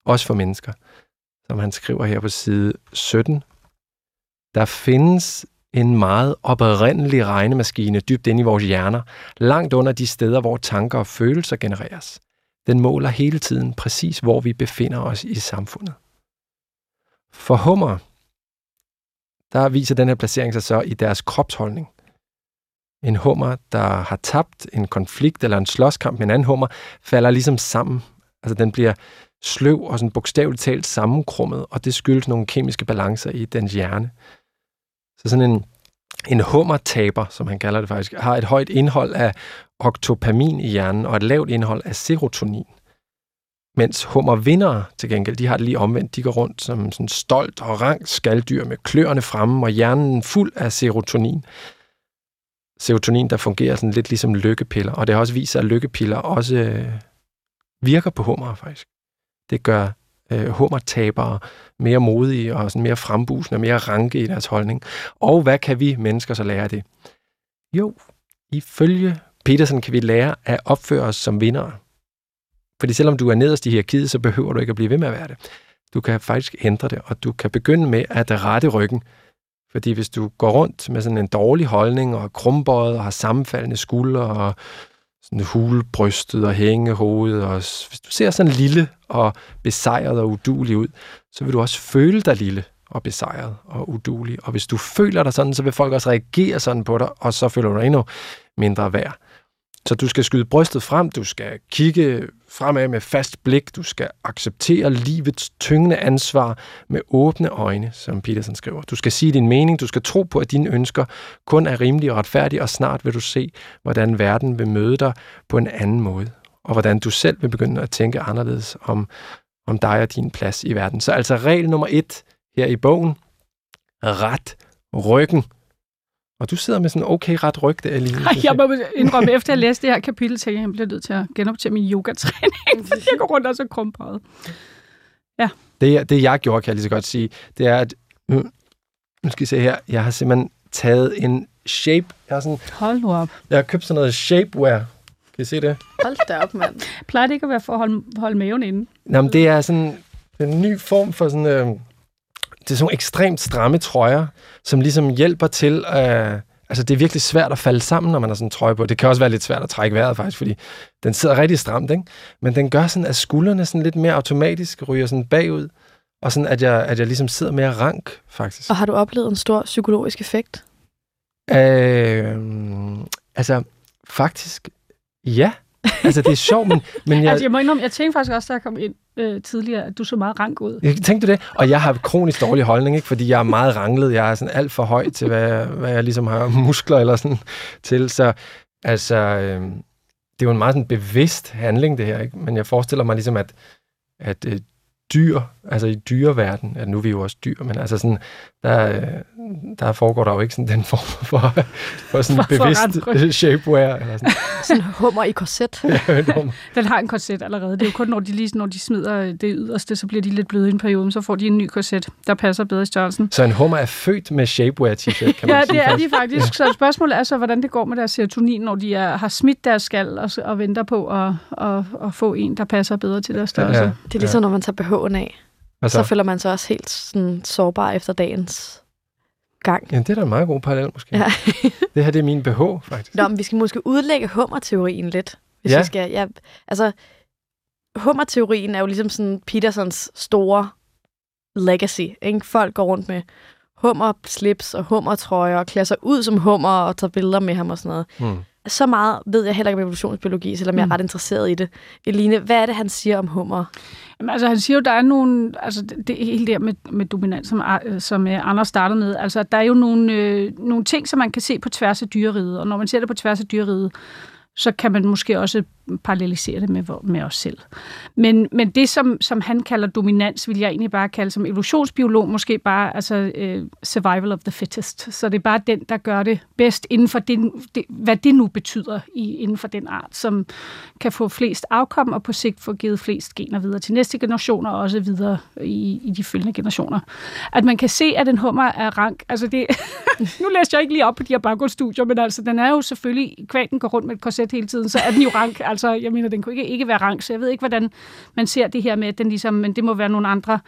Også for mennesker som han skriver her på side 17. Der findes en meget oprindelig regnemaskine dybt inde i vores hjerner, langt under de steder, hvor tanker og følelser genereres. Den måler hele tiden præcis, hvor vi befinder os i samfundet. For hummer, der viser den her placering sig så i deres kropsholdning. En hummer, der har tabt en konflikt eller en slåskamp med en anden hummer, falder ligesom sammen. Altså den bliver sløv og sådan bogstaveligt talt sammenkrummet, og det skyldes nogle kemiske balancer i dens hjerne. Så sådan en, en hummertaber, som han kalder det faktisk, har et højt indhold af oktopamin i hjernen og et lavt indhold af serotonin. Mens hummervindere til gengæld, de har det lige omvendt. De går rundt som sådan stolt og rank skalddyr med kløerne fremme og hjernen fuld af serotonin. Serotonin, der fungerer sådan lidt ligesom lykkepiller, og det har også vist sig, at lykkepiller også øh, virker på hummer faktisk. Det gør øh, hummertabere mere modige og sådan mere frembusende og mere ranke i deres holdning. Og hvad kan vi mennesker så lære af det? Jo, ifølge Petersen kan vi lære at opføre os som vindere. Fordi selvom du er nederst i hierarkiet, så behøver du ikke at blive ved med at være det. Du kan faktisk ændre det, og du kan begynde med at rette ryggen. Fordi hvis du går rundt med sådan en dårlig holdning, og krumbøjet, og har sammenfaldende skuldre, og sådan hulbrystet og hængehovedet, og hvis du ser sådan lille og besejret og udulig ud, så vil du også føle dig lille og besejret og udulig. Og hvis du føler dig sådan, så vil folk også reagere sådan på dig, og så føler du dig endnu mindre værd. Så du skal skyde brystet frem, du skal kigge fremad med fast blik, du skal acceptere livets tyngende ansvar med åbne øjne, som Peterson skriver. Du skal sige din mening, du skal tro på, at dine ønsker kun er rimelige og retfærdige, og snart vil du se, hvordan verden vil møde dig på en anden måde, og hvordan du selv vil begynde at tænke anderledes om, om dig og din plads i verden. Så altså regel nummer et her i bogen, ret ryggen og du sidder med sådan okay ret ryg der lige. Ej, jeg må indrømme, efter jeg læste det her kapitel, tænkte jeg, at jeg bliver nødt til at genoptage min yogatræning, fordi jeg går rundt og så krumpet. Ja. Det, det jeg gjorde, kan jeg lige så godt sige, det er, at nu, nu skal I se her, jeg har simpelthen taget en shape. Jeg har sådan, Hold nu op. Jeg har købt sådan noget shapewear. Kan I se det? Hold da op, mand. Plejer det ikke at være for at holde, holde maven inde? Nå, men det er sådan en ny form for sådan... Øh, det er sådan nogle ekstremt stramme trøjer, som ligesom hjælper til at... Øh, altså, det er virkelig svært at falde sammen, når man har sådan en trøje på. Det kan også være lidt svært at trække vejret, faktisk, fordi den sidder rigtig stramt, ikke? Men den gør sådan, at skuldrene sådan lidt mere automatisk ryger sådan bagud, og sådan, at jeg, at jeg ligesom sidder mere rank, faktisk. Og har du oplevet en stor psykologisk effekt? Øh, altså, faktisk, ja. Altså, det er sjovt, men, men jeg... Altså, jeg må indrømme, jeg tænkte faktisk også, da jeg kom ind øh, tidligere, at du så meget rank ud. Jeg tænkte det, og jeg har kronisk dårlig holdning, ikke? fordi jeg er meget ranglet. Jeg er sådan alt for høj til, hvad, hvad jeg ligesom har muskler eller sådan til. Så altså, øh, det er jo en meget sådan bevidst handling, det her. Ikke? Men jeg forestiller mig ligesom, at, at øh, dyr, altså i dyreverden, at nu er vi jo også dyr, men altså sådan, der, der foregår der jo ikke sådan den form for, for sådan for, bevidst shapewear. Eller sådan. sådan hummer i korset. ja, den har en korset allerede. Det er jo kun, når de, lige, når de smider det yderste, så bliver de lidt bløde i en periode, så får de en ny korset, der passer bedre i størrelsen. Så en hummer er født med shapewear t-shirt, kan man ja, sige. det er de faktisk. Så spørgsmålet er så, hvordan det går med deres serotonin, når de er, har smidt deres skal og, og venter på at, at, at få en, der passer bedre til deres størrelse. Ja, ja. Det er ligesom, ja. når man tager BH'en af. Altså. Så føler man sig også helt sådan, sårbar efter dagens gang. Ja, det er da en meget god parallel, måske. Ja. det her, det er min BH, faktisk. Nå, men vi skal måske udlægge hummerteorien lidt. Hvis ja. vi skal, ja, altså, hummerteorien er jo ligesom sådan Petersons store legacy. Ikke? Folk går rundt med hummer slips og hummertrøjer og klæder sig ud som hummer og tager billeder med ham og sådan noget. Mm så meget ved jeg heller ikke om evolutionsbiologi, selvom mm. jeg er mm. ret interesseret i det. Eline, hvad er det, han siger om hummer? Jamen, altså, han siger jo, der er nogle... Altså, det er helt der med, med dominans, som, som uh, Anders startede med. Altså, der er jo nogle, øh, nogle ting, som man kan se på tværs af dyreriget, og når man ser det på tværs af dyreriget, så kan man måske også parallelisere det med, med os selv. Men, men det, som, som han kalder dominans, vil jeg egentlig bare kalde som evolutionsbiolog, måske bare altså, uh, survival of the fittest. Så det er bare den, der gør det bedst inden for det, det, hvad det nu betyder i, inden for den art, som kan få flest afkom og på sigt få givet flest gener videre til næste generationer og også videre i, i de følgende generationer. At man kan se, at en hummer er rank. Altså det, nu læste jeg ikke lige op på de her baggrundsstudier, men altså den er jo selvfølgelig, kvaden går rundt med et korset hele tiden, så er den jo rank. Altså, jeg mener, den kunne ikke, ikke være rank, så jeg ved ikke, hvordan man ser det her med, at den ligesom, men det må være nogle andre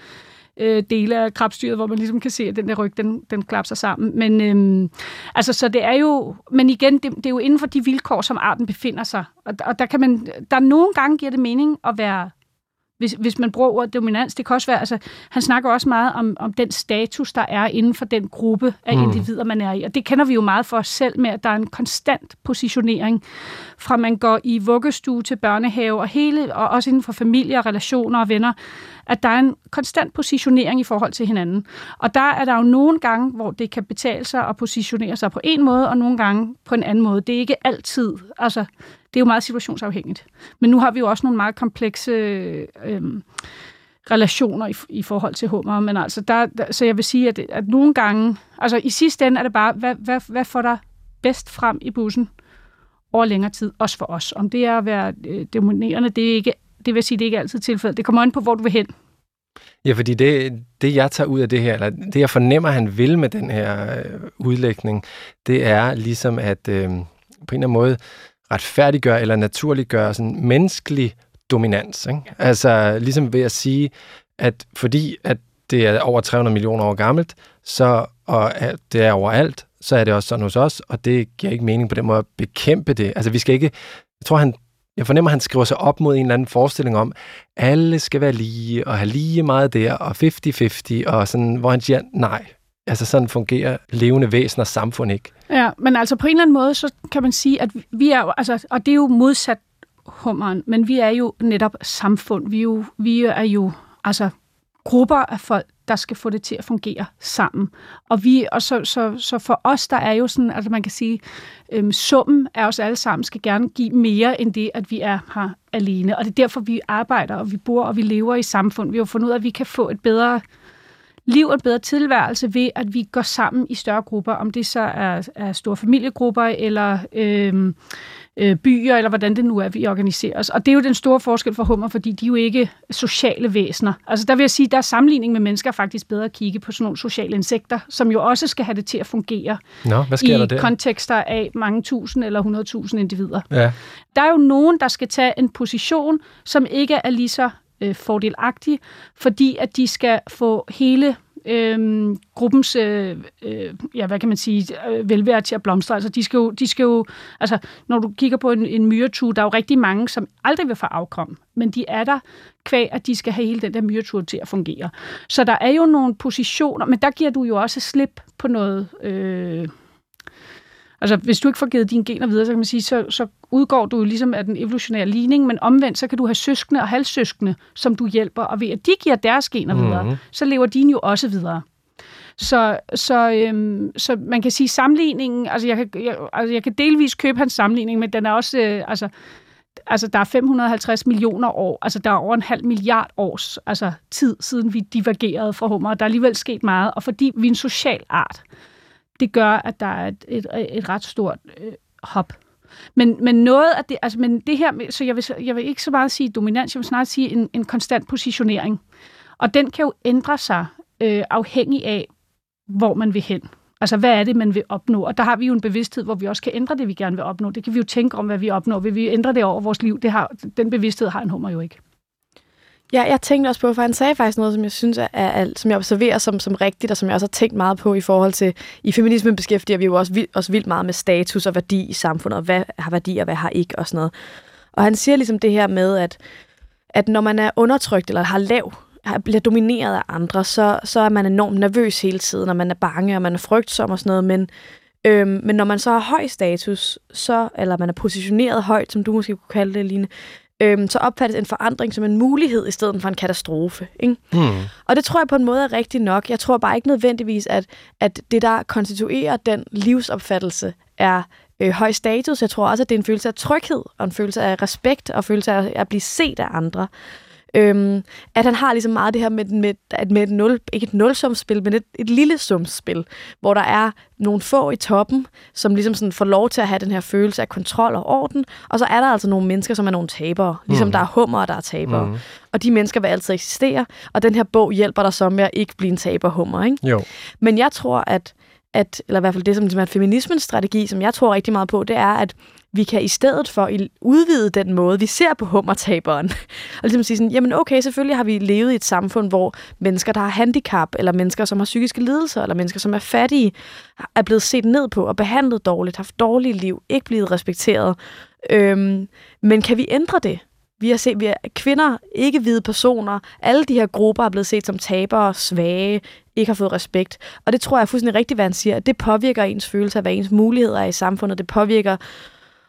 øh, dele af krabstyret, hvor man ligesom kan se, at den der ryg, den, den klapser sammen. Men øhm, altså, så det er jo, men igen, det, det er jo inden for de vilkår, som arten befinder sig. Og, og der kan man, der nogle gange giver det mening at være hvis, hvis man bruger ordet dominans. Det kan også være, altså, han snakker også meget om, om den status, der er inden for den gruppe af mm. individer, man er i. Og det kender vi jo meget for os selv med, at der er en konstant positionering, fra man går i vuggestue til børnehave, og, hele, og også inden for familie og relationer og venner, at der er en konstant positionering i forhold til hinanden. Og der er der jo nogle gange, hvor det kan betale sig at positionere sig på en måde, og nogle gange på en anden måde. Det er ikke altid, altså det er jo meget situationsafhængigt. Men nu har vi jo også nogle meget komplekse øh, relationer i, i forhold til hummer. Men altså, der, der, så jeg vil sige, at, at nogle gange, altså i sidste ende er det bare, hvad, hvad, hvad får der bedst frem i bussen over længere tid, også for os. Om det er at være øh, dominerende, det er ikke, det vil sige, det er ikke altid tilfældet. Det kommer an på, hvor du vil hen. Ja, fordi det, det, jeg tager ud af det her, eller det, jeg fornemmer, han vil med den her øh, udlægning, det er ligesom, at øh, på en eller anden måde retfærdiggøre eller naturliggøre sådan menneskelig dominans. Ikke? Altså ligesom ved at sige, at fordi at det er over 300 millioner år gammelt, så, og at det er overalt, så er det også sådan hos os, og det giver ikke mening på den måde at bekæmpe det. Altså vi skal ikke, jeg tror han, jeg fornemmer, at han skriver sig op mod en eller anden forestilling om, at alle skal være lige, og have lige meget der, og 50-50, og sådan, hvor han siger, nej, altså sådan fungerer levende væsener samfund ikke. Ja, men altså på en eller anden måde, så kan man sige, at vi er altså, og det er jo modsat hummeren, men vi er jo netop samfund. Vi er jo, vi er jo altså grupper af folk, der skal få det til at fungere sammen. Og, vi, og så, så, så for os, der er jo sådan, altså man kan sige, øhm, summen af os alle sammen skal gerne give mere end det, at vi er her alene. Og det er derfor, vi arbejder, og vi bor, og vi lever i samfund. Vi har fundet ud af, at vi kan få et bedre liv og en bedre tilværelse ved, at vi går sammen i større grupper, om det så er, er store familiegrupper eller øhm, øh, byer, eller hvordan det nu er, vi organiserer os. Og det er jo den store forskel for hummer, fordi de er jo ikke sociale væsener. Altså der vil jeg sige, der er sammenligning med mennesker faktisk bedre at kigge på sådan nogle sociale insekter, som jo også skal have det til at fungere Nå, hvad sker i der der? kontekster af mange tusind eller hundredtusind individer. Ja. Der er jo nogen, der skal tage en position, som ikke er lige så øh, fordelagtig, fordi at de skal få hele øh, gruppens, øh, øh, ja, hvad kan man sige, øh, velvære til at blomstre. Altså, de skal jo, de skal jo, altså, når du kigger på en, en myretur, der er jo rigtig mange, som aldrig vil få afkom, men de er der kvæg, at de skal have hele den der myretur til at fungere. Så der er jo nogle positioner, men der giver du jo også slip på noget... Øh, Altså, hvis du ikke får givet dine gener videre, så kan man sige, så, så udgår du ligesom af den evolutionære ligning, men omvendt, så kan du have søskende og halvsøskende, som du hjælper, og ved at de giver deres gener videre, så lever dine jo også videre. Så, så, øhm, så man kan sige sammenligningen, altså jeg kan, jeg, altså jeg kan delvis købe hans sammenligning, men den er også, øh, altså, altså der er 550 millioner år, altså der er over en halv milliard års altså, tid, siden vi divergerede fra hummer, og der er alligevel sket meget, og fordi vi er en social art, det gør, at der er et, et, et ret stort øh, hop. Men, men noget af det, altså, men det her, så jeg vil, jeg vil ikke så meget sige dominans, jeg vil snart sige en, en konstant positionering. Og den kan jo ændre sig øh, afhængig af, hvor man vil hen. Altså, hvad er det, man vil opnå? Og der har vi jo en bevidsthed, hvor vi også kan ændre det, vi gerne vil opnå. Det kan vi jo tænke om, hvad vi opnår. Vil vi ændre det over vores liv? Det har, den bevidsthed har en hummer jo ikke. Ja, jeg tænkte også på, for han sagde faktisk noget, som jeg synes er, er som jeg observerer som, som rigtigt, og som jeg også har tænkt meget på i forhold til, i feminismen beskæftiger vi jo også, vildt, også vildt meget med status og værdi i samfundet, og hvad har værdi og hvad har ikke og sådan noget. Og han siger ligesom det her med, at, at når man er undertrykt eller har lav, bliver domineret af andre, så, så er man enormt nervøs hele tiden, og man er bange, og man er frygtsom og sådan noget, men Øhm, men når man så har høj status, så, eller man er positioneret højt, som du måske kunne kalde det, Line, øhm, så opfattes en forandring som en mulighed i stedet for en katastrofe. Ikke? Hmm. Og det tror jeg på en måde er rigtigt nok. Jeg tror bare ikke nødvendigvis, at, at det, der konstituerer den livsopfattelse, er øh, høj status. Jeg tror også, at det er en følelse af tryghed, og en følelse af respekt, og en følelse af at blive set af andre. Øhm, at han har ligesom meget det her med, med, at med et nul, ikke et nulsumsspil, men et, et lille sumsspil, hvor der er nogle få i toppen, som ligesom sådan får lov til at have den her følelse af kontrol og orden, og så er der altså nogle mennesker, som er nogle tabere, ligesom Mhm. der er hummer, og der er tabere. Mhm. Og de mennesker vil altid eksistere, og den her bog hjælper dig så med at ikke blive en taberhummer, ikke? Jo. Men jeg tror, at, at eller i hvert fald det, som er feminismens strategi, som jeg tror rigtig meget på, det er, at vi kan i stedet for udvide den måde, vi ser på hummertaberen. og ligesom sige sådan, jamen okay, selvfølgelig har vi levet i et samfund, hvor mennesker, der har handicap, eller mennesker, som har psykiske lidelser, eller mennesker, som er fattige, er blevet set ned på og behandlet dårligt, haft dårlige liv, ikke blevet respekteret. Øhm, men kan vi ændre det? Vi har set, vi er kvinder, ikke hvide personer, alle de her grupper er blevet set som tabere, svage, ikke har fået respekt. Og det tror jeg er fuldstændig rigtigt, hvad han siger. at Det påvirker ens følelse af, hvad ens muligheder er i samfundet. Det påvirker,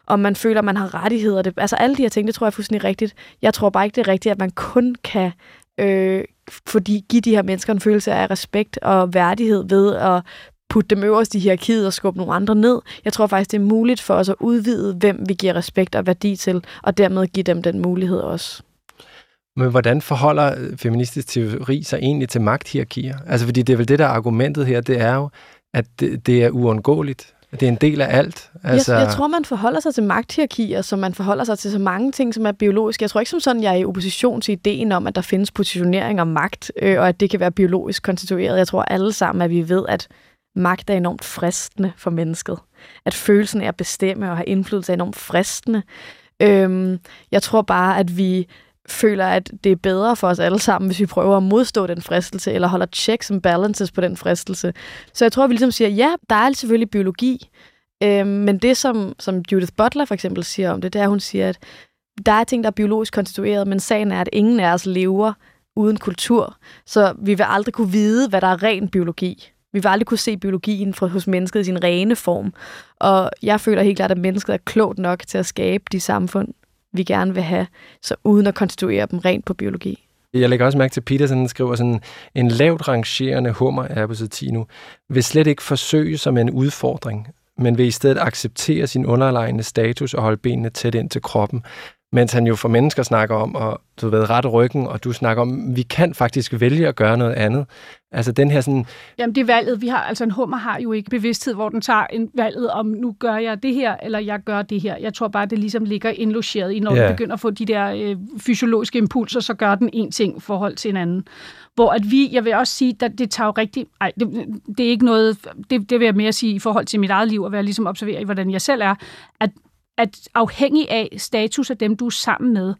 om man føler, at man har rettigheder. Det, altså alle de her ting, det tror jeg er fuldstændig rigtigt. Jeg tror bare ikke, det er rigtigt, at man kun kan øh, fordi give de her mennesker en følelse af respekt og værdighed ved at putte dem øverst i hierarkiet og skubbe nogle andre ned. Jeg tror faktisk, det er muligt for os at udvide, hvem vi giver respekt og værdi til, og dermed give dem den mulighed også. Men hvordan forholder øh, feministisk teori sig egentlig til magthierarkier? Altså, fordi det er vel det, der er argumentet her, det er jo, at det, det er uundgåeligt. Det er en del af alt. Altså... Jeg, jeg tror, man forholder sig til magthierarkier, som man forholder sig til så mange ting, som er biologiske. Jeg tror ikke som sådan, jeg er i opposition til ideen om, at der findes positionering og magt, øh, og at det kan være biologisk konstitueret. Jeg tror alle sammen, at vi ved, at magt er enormt fristende for mennesket. At følelsen af at bestemme og have indflydelse er enormt fristende. Øhm, jeg tror bare, at vi føler, at det er bedre for os alle sammen, hvis vi prøver at modstå den fristelse, eller holder checks and balances på den fristelse. Så jeg tror, at vi ligesom siger, ja, der er selvfølgelig biologi, øh, men det, som, som Judith Butler for eksempel siger om det, det er, at hun siger, at der er ting, der er biologisk konstitueret, men sagen er, at ingen af os lever uden kultur, så vi vil aldrig kunne vide, hvad der er ren biologi. Vi vil aldrig kunne se biologien fra, hos mennesket i sin rene form. Og jeg føler helt klart, at mennesket er klogt nok til at skabe de samfund, vi gerne vil have, så uden at konstituere dem rent på biologi. Jeg lægger også mærke til, at Peterson skriver sådan, en lavt rangerende hummer er på side 10 nu, vil slet ikke forsøge som en udfordring, men vil i stedet acceptere sin underliggende status og holde benene tæt ind til kroppen mens han jo for mennesker snakker om at du ved, rette ryggen, og du snakker om, vi kan faktisk vælge at gøre noget andet. Altså den her sådan... Jamen det er valget, vi har, altså en hummer har jo ikke bevidsthed, hvor den tager en valget om, nu gør jeg det her, eller jeg gør det her. Jeg tror bare, det ligesom ligger indlogeret i, når yeah. den begynder at få de der øh, fysiologiske impulser, så gør den en ting i forhold til en anden. Hvor at vi, jeg vil også sige, at det tager jo rigtig, ej, det, det er ikke noget, det, det vil jeg mere sige i forhold til mit eget liv, at være ligesom observere i, hvordan jeg selv er, at at afhængig af status af dem, du er sammen med,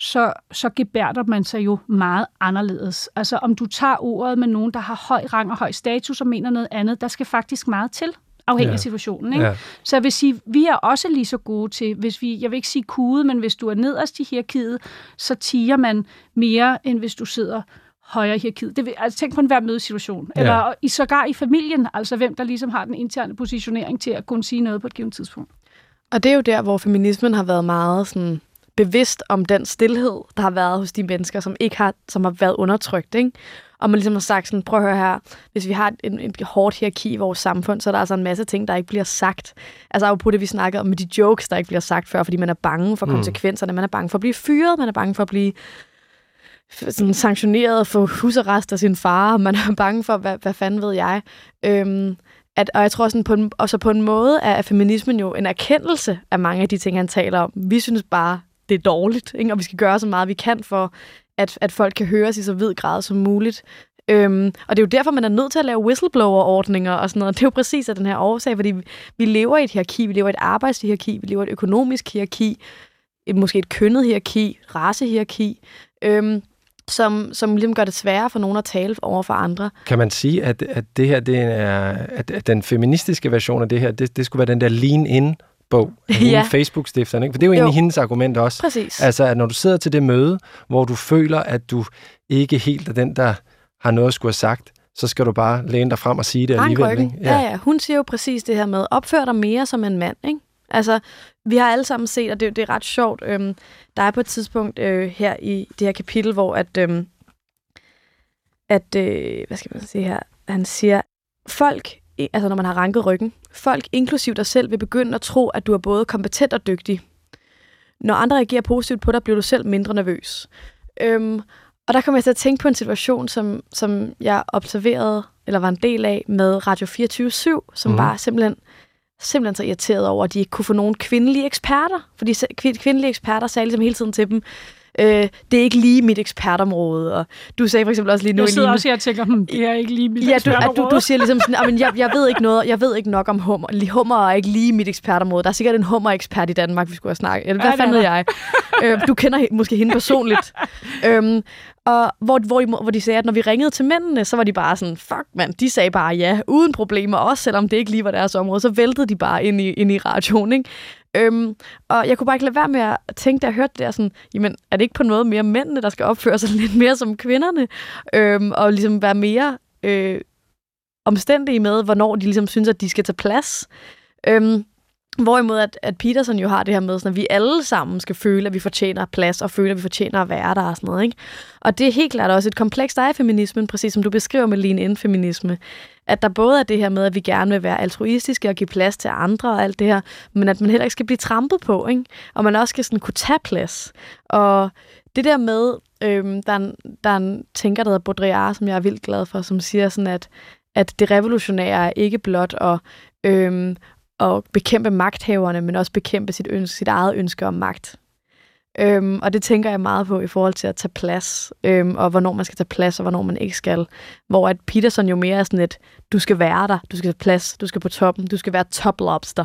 så, så gebærder man sig jo meget anderledes. Altså om du tager ordet med nogen, der har høj rang og høj status og mener noget andet, der skal faktisk meget til afhængig ja. af situationen. Ikke? Ja. Så jeg vil sige, vi er også lige så gode til, hvis vi, jeg vil ikke sige kude, men hvis du er nederst i hierarkiet, så tiger man mere, end hvis du sidder højere i hierarkiet. Det vil, altså, tænk på en hver mødesituation. Ja. Eller i, sågar i familien, altså hvem der ligesom har den interne positionering til at kunne sige noget på et givet tidspunkt. Og det er jo der, hvor feminismen har været meget sådan bevidst om den stillhed, der har været hos de mennesker, som ikke har, som har været undertrykt. Ikke? Og man ligesom har sagt sådan, prøv at høre her, hvis vi har et, et hårdt hierarki i vores samfund, så er der altså en masse ting, der ikke bliver sagt. Altså på det, vi snakkede om med de jokes, der ikke bliver sagt før, fordi man er bange for mm. konsekvenserne, man er bange for at blive fyret, man er bange for at blive sådan sanktioneret for husarrest af sin far, man er bange for, hvad, hvad fanden ved jeg. Øhm, at, og jeg tror sådan på en, også på en måde er feminismen jo en erkendelse af mange af de ting, han taler om. Vi synes bare, det er dårligt, ikke? og vi skal gøre så meget, vi kan for, at, at folk kan høres i så vid grad som muligt. Øhm, og det er jo derfor, man er nødt til at lave whistleblower-ordninger og sådan noget. Det er jo præcis af den her årsag, fordi vi, vi lever i et hierarki, vi lever i et arbejdshierarki, vi lever i et økonomisk hierarki, et, måske et kønnet hierarki, racehierarki. Øhm, som, som ligesom gør det sværere for nogen at tale over for andre. Kan man sige, at, at det her, det er, at, at den feministiske version af det her, det, det skulle være den der lean-in bog af ja. Facebook-stifteren, ikke? For det er jo, jo egentlig hendes argument også. Præcis. Altså, at når du sidder til det møde, hvor du føler, at du ikke helt er den, der har noget at skulle have sagt, så skal du bare læne dig frem og sige det alligevel. Ikke? Ja. ja, ja. Hun siger jo præcis det her med, opfør dig mere som en mand, ikke? Altså, vi har alle sammen set, og det, det er ret sjovt, øhm, der er på et tidspunkt øh, her i det her kapitel, hvor at, øhm, at øh, hvad skal man sige her, han siger, folk, altså når man har ranket ryggen, folk inklusiv dig selv vil begynde at tro, at du er både kompetent og dygtig. Når andre reagerer positivt på dig, bliver du selv mindre nervøs. Øhm, og der kommer jeg til at tænke på en situation, som, som jeg observerede, eller var en del af, med Radio 24 som mm. var simpelthen simpelthen så irriteret over, at de ikke kunne få nogen kvindelige eksperter. Fordi kvindelige eksperter sagde ligesom hele tiden til dem, øh, det er ikke lige mit ekspertområde. Og du sagde for eksempel også lige nu... Jeg sidder også her og tænker, hm, det er ikke lige mit ja, ekspertområde. Du, du, du siger ligesom sådan, jeg, jeg, ved ikke noget, jeg ved ikke nok om hummer. Hummer er ikke lige mit ekspertområde. Der er sikkert en hummer-ekspert i Danmark, vi skulle have snakket. Eller hvad ja, fanden ved jeg? øh, du kender måske hende personligt. øhm, og hvor, hvor, hvor de sagde, at når vi ringede til mændene, så var de bare sådan, fuck mand, de sagde bare ja, uden problemer, også selvom det ikke lige var deres område, så væltede de bare ind i, ind i radioen, ikke? Øhm, og jeg kunne bare ikke lade være med at tænke, da jeg hørte det der, sådan, jamen, er det ikke på noget mere mændene, der skal opføre sig lidt mere som kvinderne? Øhm, og ligesom være mere øh, omstændige med, hvornår de ligesom synes, at de skal tage plads. Øhm, Hvorimod at, at Peterson jo har det her med, sådan, at vi alle sammen skal føle, at vi fortjener plads, og føle, at vi fortjener at være der og sådan noget. Ikke? Og det er helt klart også et kompleks, der er i feminismen, præcis som du beskriver med lean-in-feminisme. At der både er det her med, at vi gerne vil være altruistiske og give plads til andre og alt det her, men at man heller ikke skal blive trampet på, ikke? og man også skal sådan kunne tage plads. Og det der med, øhm, der, er en, der er en tænker, der hedder Baudrillard, som jeg er vildt glad for, som siger sådan, at at det revolutionære er ikke blot at øhm, at bekæmpe magthaverne, men også bekæmpe sit, ønske, sit eget ønske om magt. Øhm, og det tænker jeg meget på i forhold til at tage plads, øhm, og hvornår man skal tage plads, og hvornår man ikke skal. Hvor at Peterson jo mere er sådan et, du skal være der, du skal tage plads, du skal på toppen, du skal være top lobster.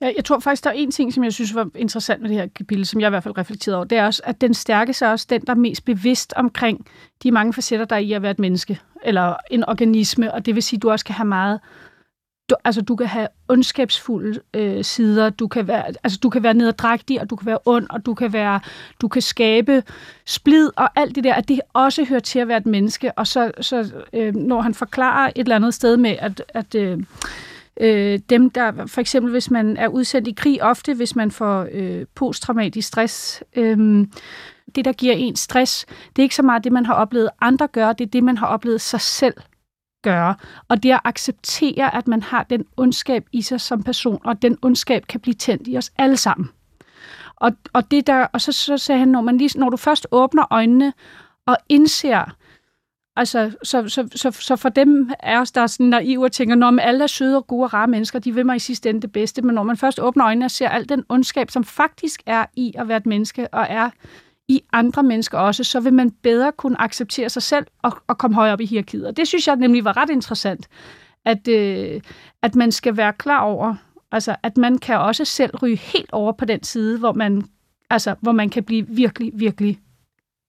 Jeg tror faktisk, der er en ting, som jeg synes var interessant med det her kapitel, som jeg i hvert fald reflekterede over, det er også, at den stærke er også den, der er mest bevidst omkring de mange facetter, der er i at være et menneske, eller en organisme, og det vil sige, at du også kan have meget du, altså, du kan have ondskabsfulde øh, sider, du kan være, altså, du kan være nederdrægtig, og du kan være ond, og du kan være, du kan skabe splid, og alt det der, at det også hører til at være et menneske, og så, så øh, når han forklarer et eller andet sted med, at, at øh, øh, dem, der for eksempel, hvis man er udsendt i krig, ofte hvis man får øh, posttraumatisk stress, øh, det, der giver en stress, det er ikke så meget det, man har oplevet andre gøre, det er det, man har oplevet sig selv gøre. Og det at acceptere, at man har den ondskab i sig som person, og den ondskab kan blive tændt i os alle sammen. Og, og, det der, og så, så sagde han, når, man lige, når du først åbner øjnene og indser, altså, så, så, så, så for dem er os, der er sådan naive og tænker, når alle er søde og gode og rare mennesker, de vil mig i sidste ende det bedste, men når man først åbner øjnene og ser al den ondskab, som faktisk er i at være et menneske, og er i andre mennesker også, så vil man bedre kunne acceptere sig selv og, og komme højere op i hierarkiet. Og det synes jeg nemlig var ret interessant, at, øh, at man skal være klar over, altså at man kan også selv ryge helt over på den side, hvor man, altså, hvor man kan blive virkelig, virkelig,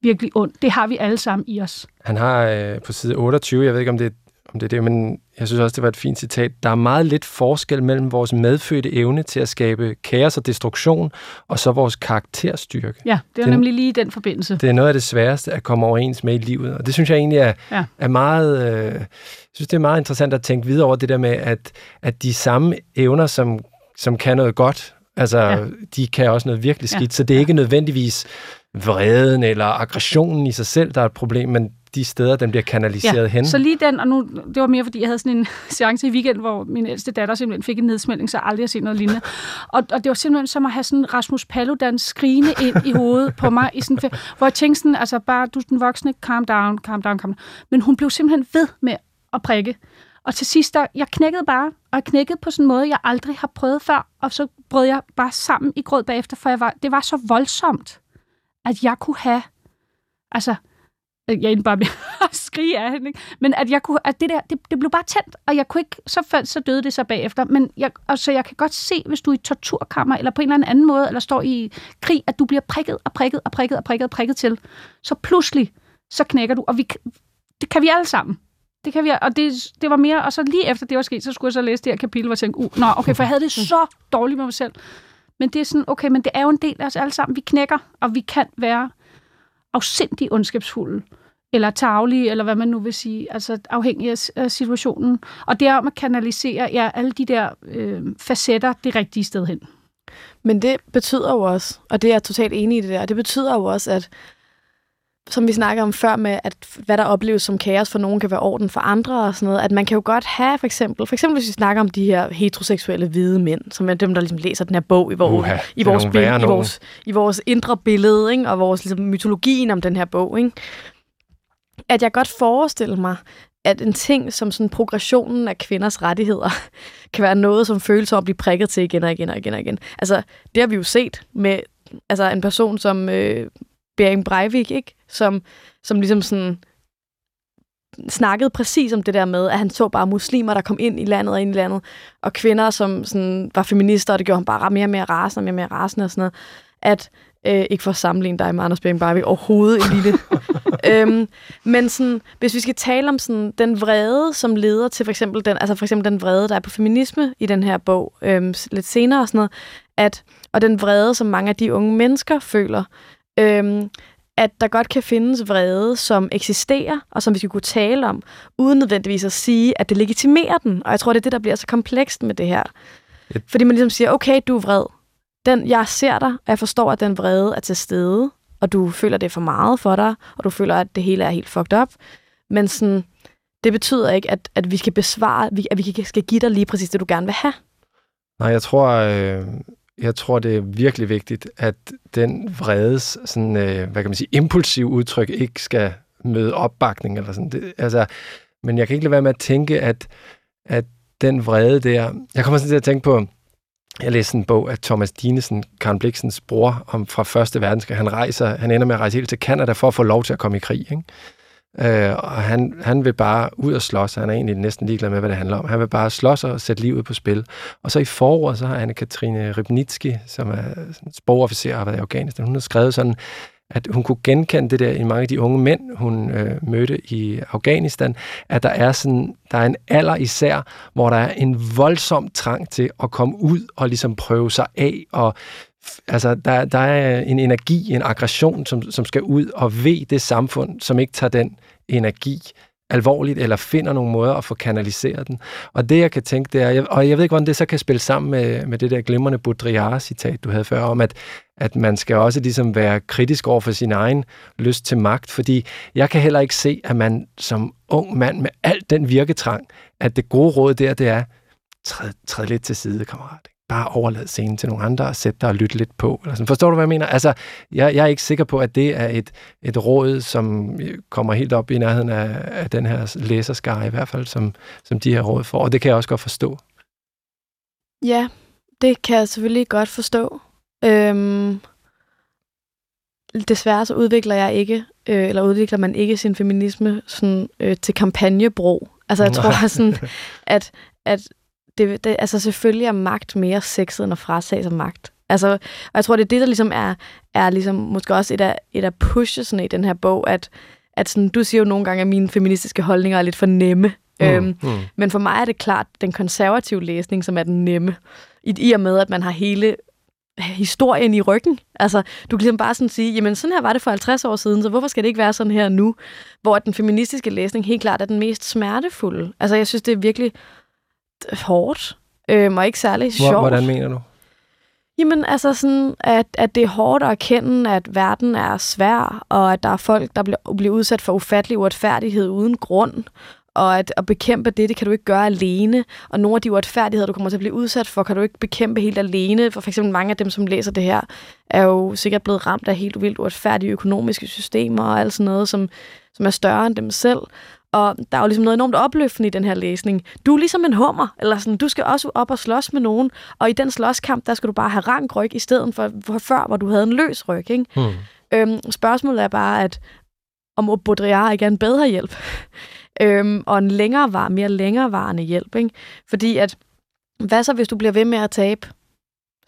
virkelig ond. Det har vi alle sammen i os. Han har øh, på side 28, jeg ved ikke om det er om det er det, men jeg synes også, det var et fint citat. Der er meget lidt forskel mellem vores medfødte evne til at skabe kaos og destruktion, og så vores karakterstyrke. Ja, det er det, nemlig lige den forbindelse. Det er noget af det sværeste at komme overens med i livet, og det synes jeg egentlig er, ja. er meget... Øh, jeg synes, det er meget interessant at tænke videre over det der med, at, at de samme evner, som, som kan noget godt, altså, ja. de kan også noget virkelig skidt, ja. så det er ikke nødvendigvis vreden eller aggressionen i sig selv, der er et problem, men de steder, den bliver kanaliseret ja, hen. så lige den, og nu, det var mere, fordi jeg havde sådan en seance i weekend, hvor min ældste datter simpelthen fik en nedsmældning, så aldrig har set noget lignende. Og, og det var simpelthen som at have sådan Rasmus Paludan skrigende ind i hovedet på mig, i sådan, hvor jeg tænkte sådan, altså bare, du den voksne, calm down, calm down, calm down. Men hun blev simpelthen ved med at prikke. Og til sidst, der, jeg knækkede bare, og jeg knækkede på sådan en måde, jeg aldrig har prøvet før, og så brød jeg bare sammen i gråd bagefter, for jeg var, det var så voldsomt, at jeg kunne have, altså, øh, jeg endte bare med at skrige af hende. Ikke? Men at, jeg kunne, at det der, det, det blev bare tændt, og jeg kunne ikke, så, fandt, så døde det så bagefter. Men jeg, altså, jeg kan godt se, hvis du er i torturkammer, eller på en eller anden måde, eller står i krig, at du bliver prikket og prikket og prikket og prikket og prikket til. Så pludselig, så knækker du, og vi, det kan vi alle sammen. Det kan vi, og det, det var mere, og så lige efter det var sket, så skulle jeg så læse det her kapitel, og tænke, uh, nå, okay, for jeg havde det så dårligt med mig selv. Men det er sådan, okay, men det er jo en del af os alle sammen. Vi knækker, og vi kan være afsindig ondskabsfulde eller taglige, eller hvad man nu vil sige, altså afhængig af situationen. Og det er om at kanalisere ja, alle de der øh, facetter det rigtige sted hen. Men det betyder jo også, og det er jeg totalt enig i det der, det betyder jo også, at som vi snakker om før med, at hvad der opleves som kaos for nogen kan være orden for andre og sådan noget, at man kan jo godt have for eksempel, for eksempel hvis vi snakker om de her heteroseksuelle hvide mænd, som er dem, der ligesom læser den her bog i, vores, Uha, i, vores, i, vores, i vores indre billede, ikke? og vores ligesom, mytologien om den her bog. Ikke? at jeg godt forestille mig, at en ting som sådan progressionen af kvinders rettigheder kan være noget, som føles at blive prikket til igen og igen og igen og igen. Altså, det har vi jo set med altså, en person som øh, Bering Breivik, ikke? Som, som ligesom sådan snakkede præcis om det der med, at han så bare muslimer, der kom ind i landet og ind i landet, og kvinder, som sådan var feminister, og det gjorde han bare mere og mere rasende og mere og mere rasende og sådan noget. At Øh, ikke for at sammenligne dig med Anders Bering Barbie, overhovedet lille. øhm, men sådan, hvis vi skal tale om sådan, den vrede, som leder til for eksempel den, altså for eksempel den vrede, der er på feminisme i den her bog, øhm, lidt senere og sådan noget, at, og den vrede, som mange af de unge mennesker føler, øhm, at der godt kan findes vrede, som eksisterer, og som vi skal kunne tale om, uden nødvendigvis at sige, at det legitimerer den. Og jeg tror, det er det, der bliver så komplekst med det her. Fordi man ligesom siger, okay, du er vred, den, jeg ser dig, og jeg forstår, at den vrede er til stede, og du føler, det er for meget for dig, og du føler, at det hele er helt fucked up. Men sådan, det betyder ikke, at, at vi skal besvare, at vi skal give dig lige præcis det, du gerne vil have. Nej, jeg tror, øh, jeg tror, det er virkelig vigtigt, at den vredes, sådan, øh, hvad kan man sige, impulsiv udtryk ikke skal møde opbakning eller sådan. Det, altså, men jeg kan ikke lade være med at tænke, at, at den vrede der... Jeg kommer sådan til at tænke på, jeg læste en bog af Thomas Dinesen, Karen Bliksens bror, om fra Første Verdenskrig. Han rejser, han ender med at rejse helt til Kanada for at få lov til at komme i krig. Ikke? Øh, og han, han vil bare ud og slås. Han er egentlig næsten ligeglad med, hvad det handler om. Han vil bare slås og sætte livet på spil. Og så i foråret, så har Anne-Katrine Rybnitski, som er sprogofficer og har været i Afghanistan, hun har skrevet sådan, at hun kunne genkende det der i mange af de unge mænd, hun øh, mødte i Afghanistan, at der er sådan, der er en alder især, hvor der er en voldsom trang til at komme ud og ligesom prøve sig af, og altså, der, der er en energi, en aggression, som, som skal ud og ved det samfund, som ikke tager den energi alvorligt, eller finder nogle måder at få kanaliseret den. Og det, jeg kan tænke, det er, og jeg ved ikke, hvordan det så kan spille sammen med, med det der glimrende Baudrillard-citat, du havde før, om at, at man skal også ligesom være kritisk over for sin egen lyst til magt, fordi jeg kan heller ikke se, at man som ung mand med al den virketrang, at det gode råd der, det er, træd, træd lidt til side, kammerat bare overlade scenen til nogle andre og sætte dig og lytte lidt på. Eller sådan. Forstår du, hvad jeg mener? Altså, jeg, jeg er ikke sikker på, at det er et, et råd, som kommer helt op i nærheden af, af den her læserskare, i hvert fald, som, som de her råd får. Og det kan jeg også godt forstå. Ja, det kan jeg selvfølgelig godt forstå. Øhm, desværre så udvikler jeg ikke, øh, eller udvikler man ikke sin feminisme sådan, øh, til kampagnebro. Altså jeg tror sådan, at, at det, det, altså selvfølgelig er magt mere sexet end at frasage sig magt. Altså, og jeg tror, det er det, der ligesom er, er ligesom, måske også et af, et af pushesene i den her bog, at, at sådan, du siger jo nogle gange, at mine feministiske holdninger er lidt for nemme. Mm, øhm, mm. Men for mig er det klart den konservative læsning, som er den nemme. I, I og med, at man har hele historien i ryggen. Altså, du kan ligesom bare sådan sige, jamen sådan her var det for 50 år siden, så hvorfor skal det ikke være sådan her nu? Hvor den feministiske læsning helt klart er den mest smertefulde. Altså, jeg synes, det er virkelig hårdt, øh, og ikke særlig sjovt. Hvordan mener du? Jamen, altså sådan, at, at det er hårdt at erkende, at verden er svær, og at der er folk, der bliver, bliver udsat for ufattelig uretfærdighed uden grund, og at, at bekæmpe det, det kan du ikke gøre alene. Og nogle af de uretfærdigheder, du kommer til at blive udsat for, kan du ikke bekæmpe helt alene. For, for eksempel mange af dem, som læser det her, er jo sikkert blevet ramt af helt vildt uretfærdige økonomiske systemer og alt sådan noget, som, som er større end dem selv. Og der er jo ligesom noget enormt opløftende i den her læsning. Du er ligesom en hummer, eller sådan, du skal også op og slås med nogen, og i den slåskamp, der skal du bare have rank ryg, i stedet for, for før, hvor du havde en løs ryg. Ikke? Hmm. Øhm, spørgsmålet er bare, at om Baudrillard ikke er en bedre hjælp, øhm, og en længere var, mere længerevarende hjælp. Ikke? Fordi at, hvad så, hvis du bliver ved med at tabe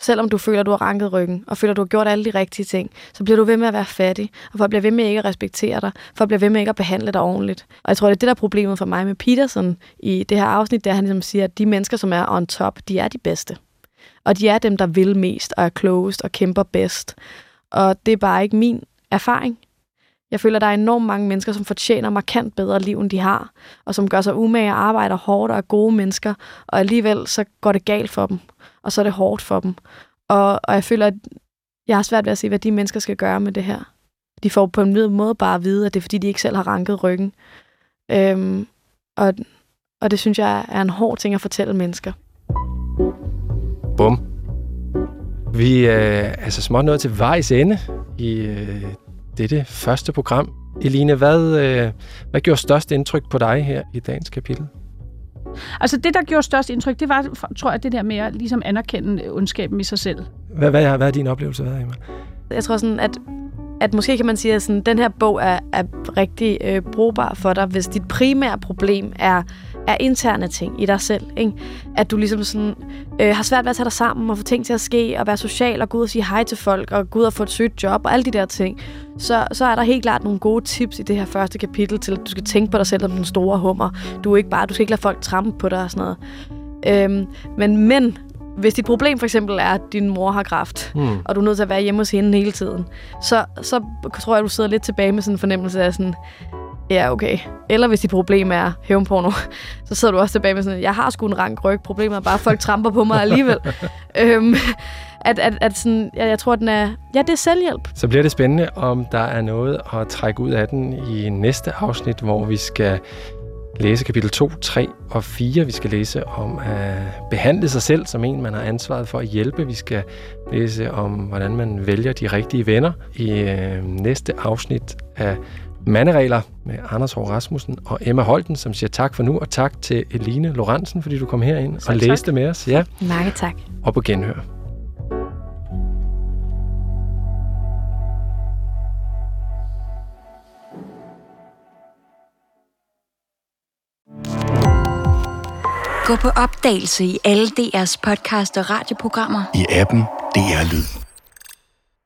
Selvom du føler, du har ranket ryggen, og føler, du har gjort alle de rigtige ting, så bliver du ved med at være fattig, og folk bliver ved med ikke at respektere dig, folk bliver ved med ikke at behandle dig ordentligt. Og jeg tror, det er det, der er problemet for mig med Peterson i det her afsnit, der han ligesom siger, at de mennesker, som er on top, de er de bedste. Og de er dem, der vil mest, og er klogest, og kæmper bedst. Og det er bare ikke min erfaring. Jeg føler, at der er enormt mange mennesker, som fortjener markant bedre liv, end de har, og som gør sig umage og arbejder hårdt og er gode mennesker, og alligevel så går det galt for dem og så er det hårdt for dem. Og, og jeg føler, at jeg har svært ved at se, hvad de mennesker skal gøre med det her. De får på en måde bare at vide, at det er fordi, de ikke selv har ranket ryggen. Øhm, og, og det synes jeg er en hård ting at fortælle mennesker. Bum. Vi er altså småt nået til vejs ende i øh, dette første program. Eline, hvad, øh, hvad gjorde størst indtryk på dig her i dagens kapitel? Altså det, der gjorde størst indtryk, det var, tror jeg, det der med at ligesom anerkende ondskaben i sig selv. Hvad, hvad, er, hvad er din oplevelse været, Emma? Jeg tror sådan, at at måske kan man sige, at sådan, den her bog er, er rigtig øh, brugbar for dig, hvis dit primære problem er, er interne ting i dig selv. Ikke? At du ligesom sådan, øh, har svært ved at tage dig sammen og få ting til at ske, og være social og gå ud og sige hej til folk, og gå ud og få et søgt job og alle de der ting. Så, så er der helt klart nogle gode tips i det her første kapitel til, at du skal tænke på dig selv som den store hummer. Du, er ikke bare, du skal ikke lade folk trampe på dig og sådan noget. Øhm, men, men hvis dit problem for eksempel er, at din mor har kræft, mm. og du er nødt til at være hjemme hos hende hele tiden, så, så tror jeg, at du sidder lidt tilbage med sådan en fornemmelse af sådan, ja, okay. Eller hvis dit problem er hævnporno, så sidder du også tilbage med sådan, jeg har sgu en rank ryg, problemet er bare, at folk tramper på mig alligevel. øhm, at, at, at sådan, jeg, jeg tror, den er, ja, det er selvhjælp. Så bliver det spændende, om der er noget at trække ud af den i næste afsnit, hvor vi skal læse kapitel 2, 3 og 4. Vi skal læse om at behandle sig selv som en, man har ansvaret for at hjælpe. Vi skal læse om, hvordan man vælger de rigtige venner. I øh, næste afsnit af Manderegler med Anders Hård Rasmussen og Emma Holten, som siger tak for nu, og tak til Eline Lorentzen, fordi du kom herind og tak. læste med os. Ja, Mange tak. og på genhør. Gå på opdagelse i alle DR's podcast og radioprogrammer. I appen DR Lyd.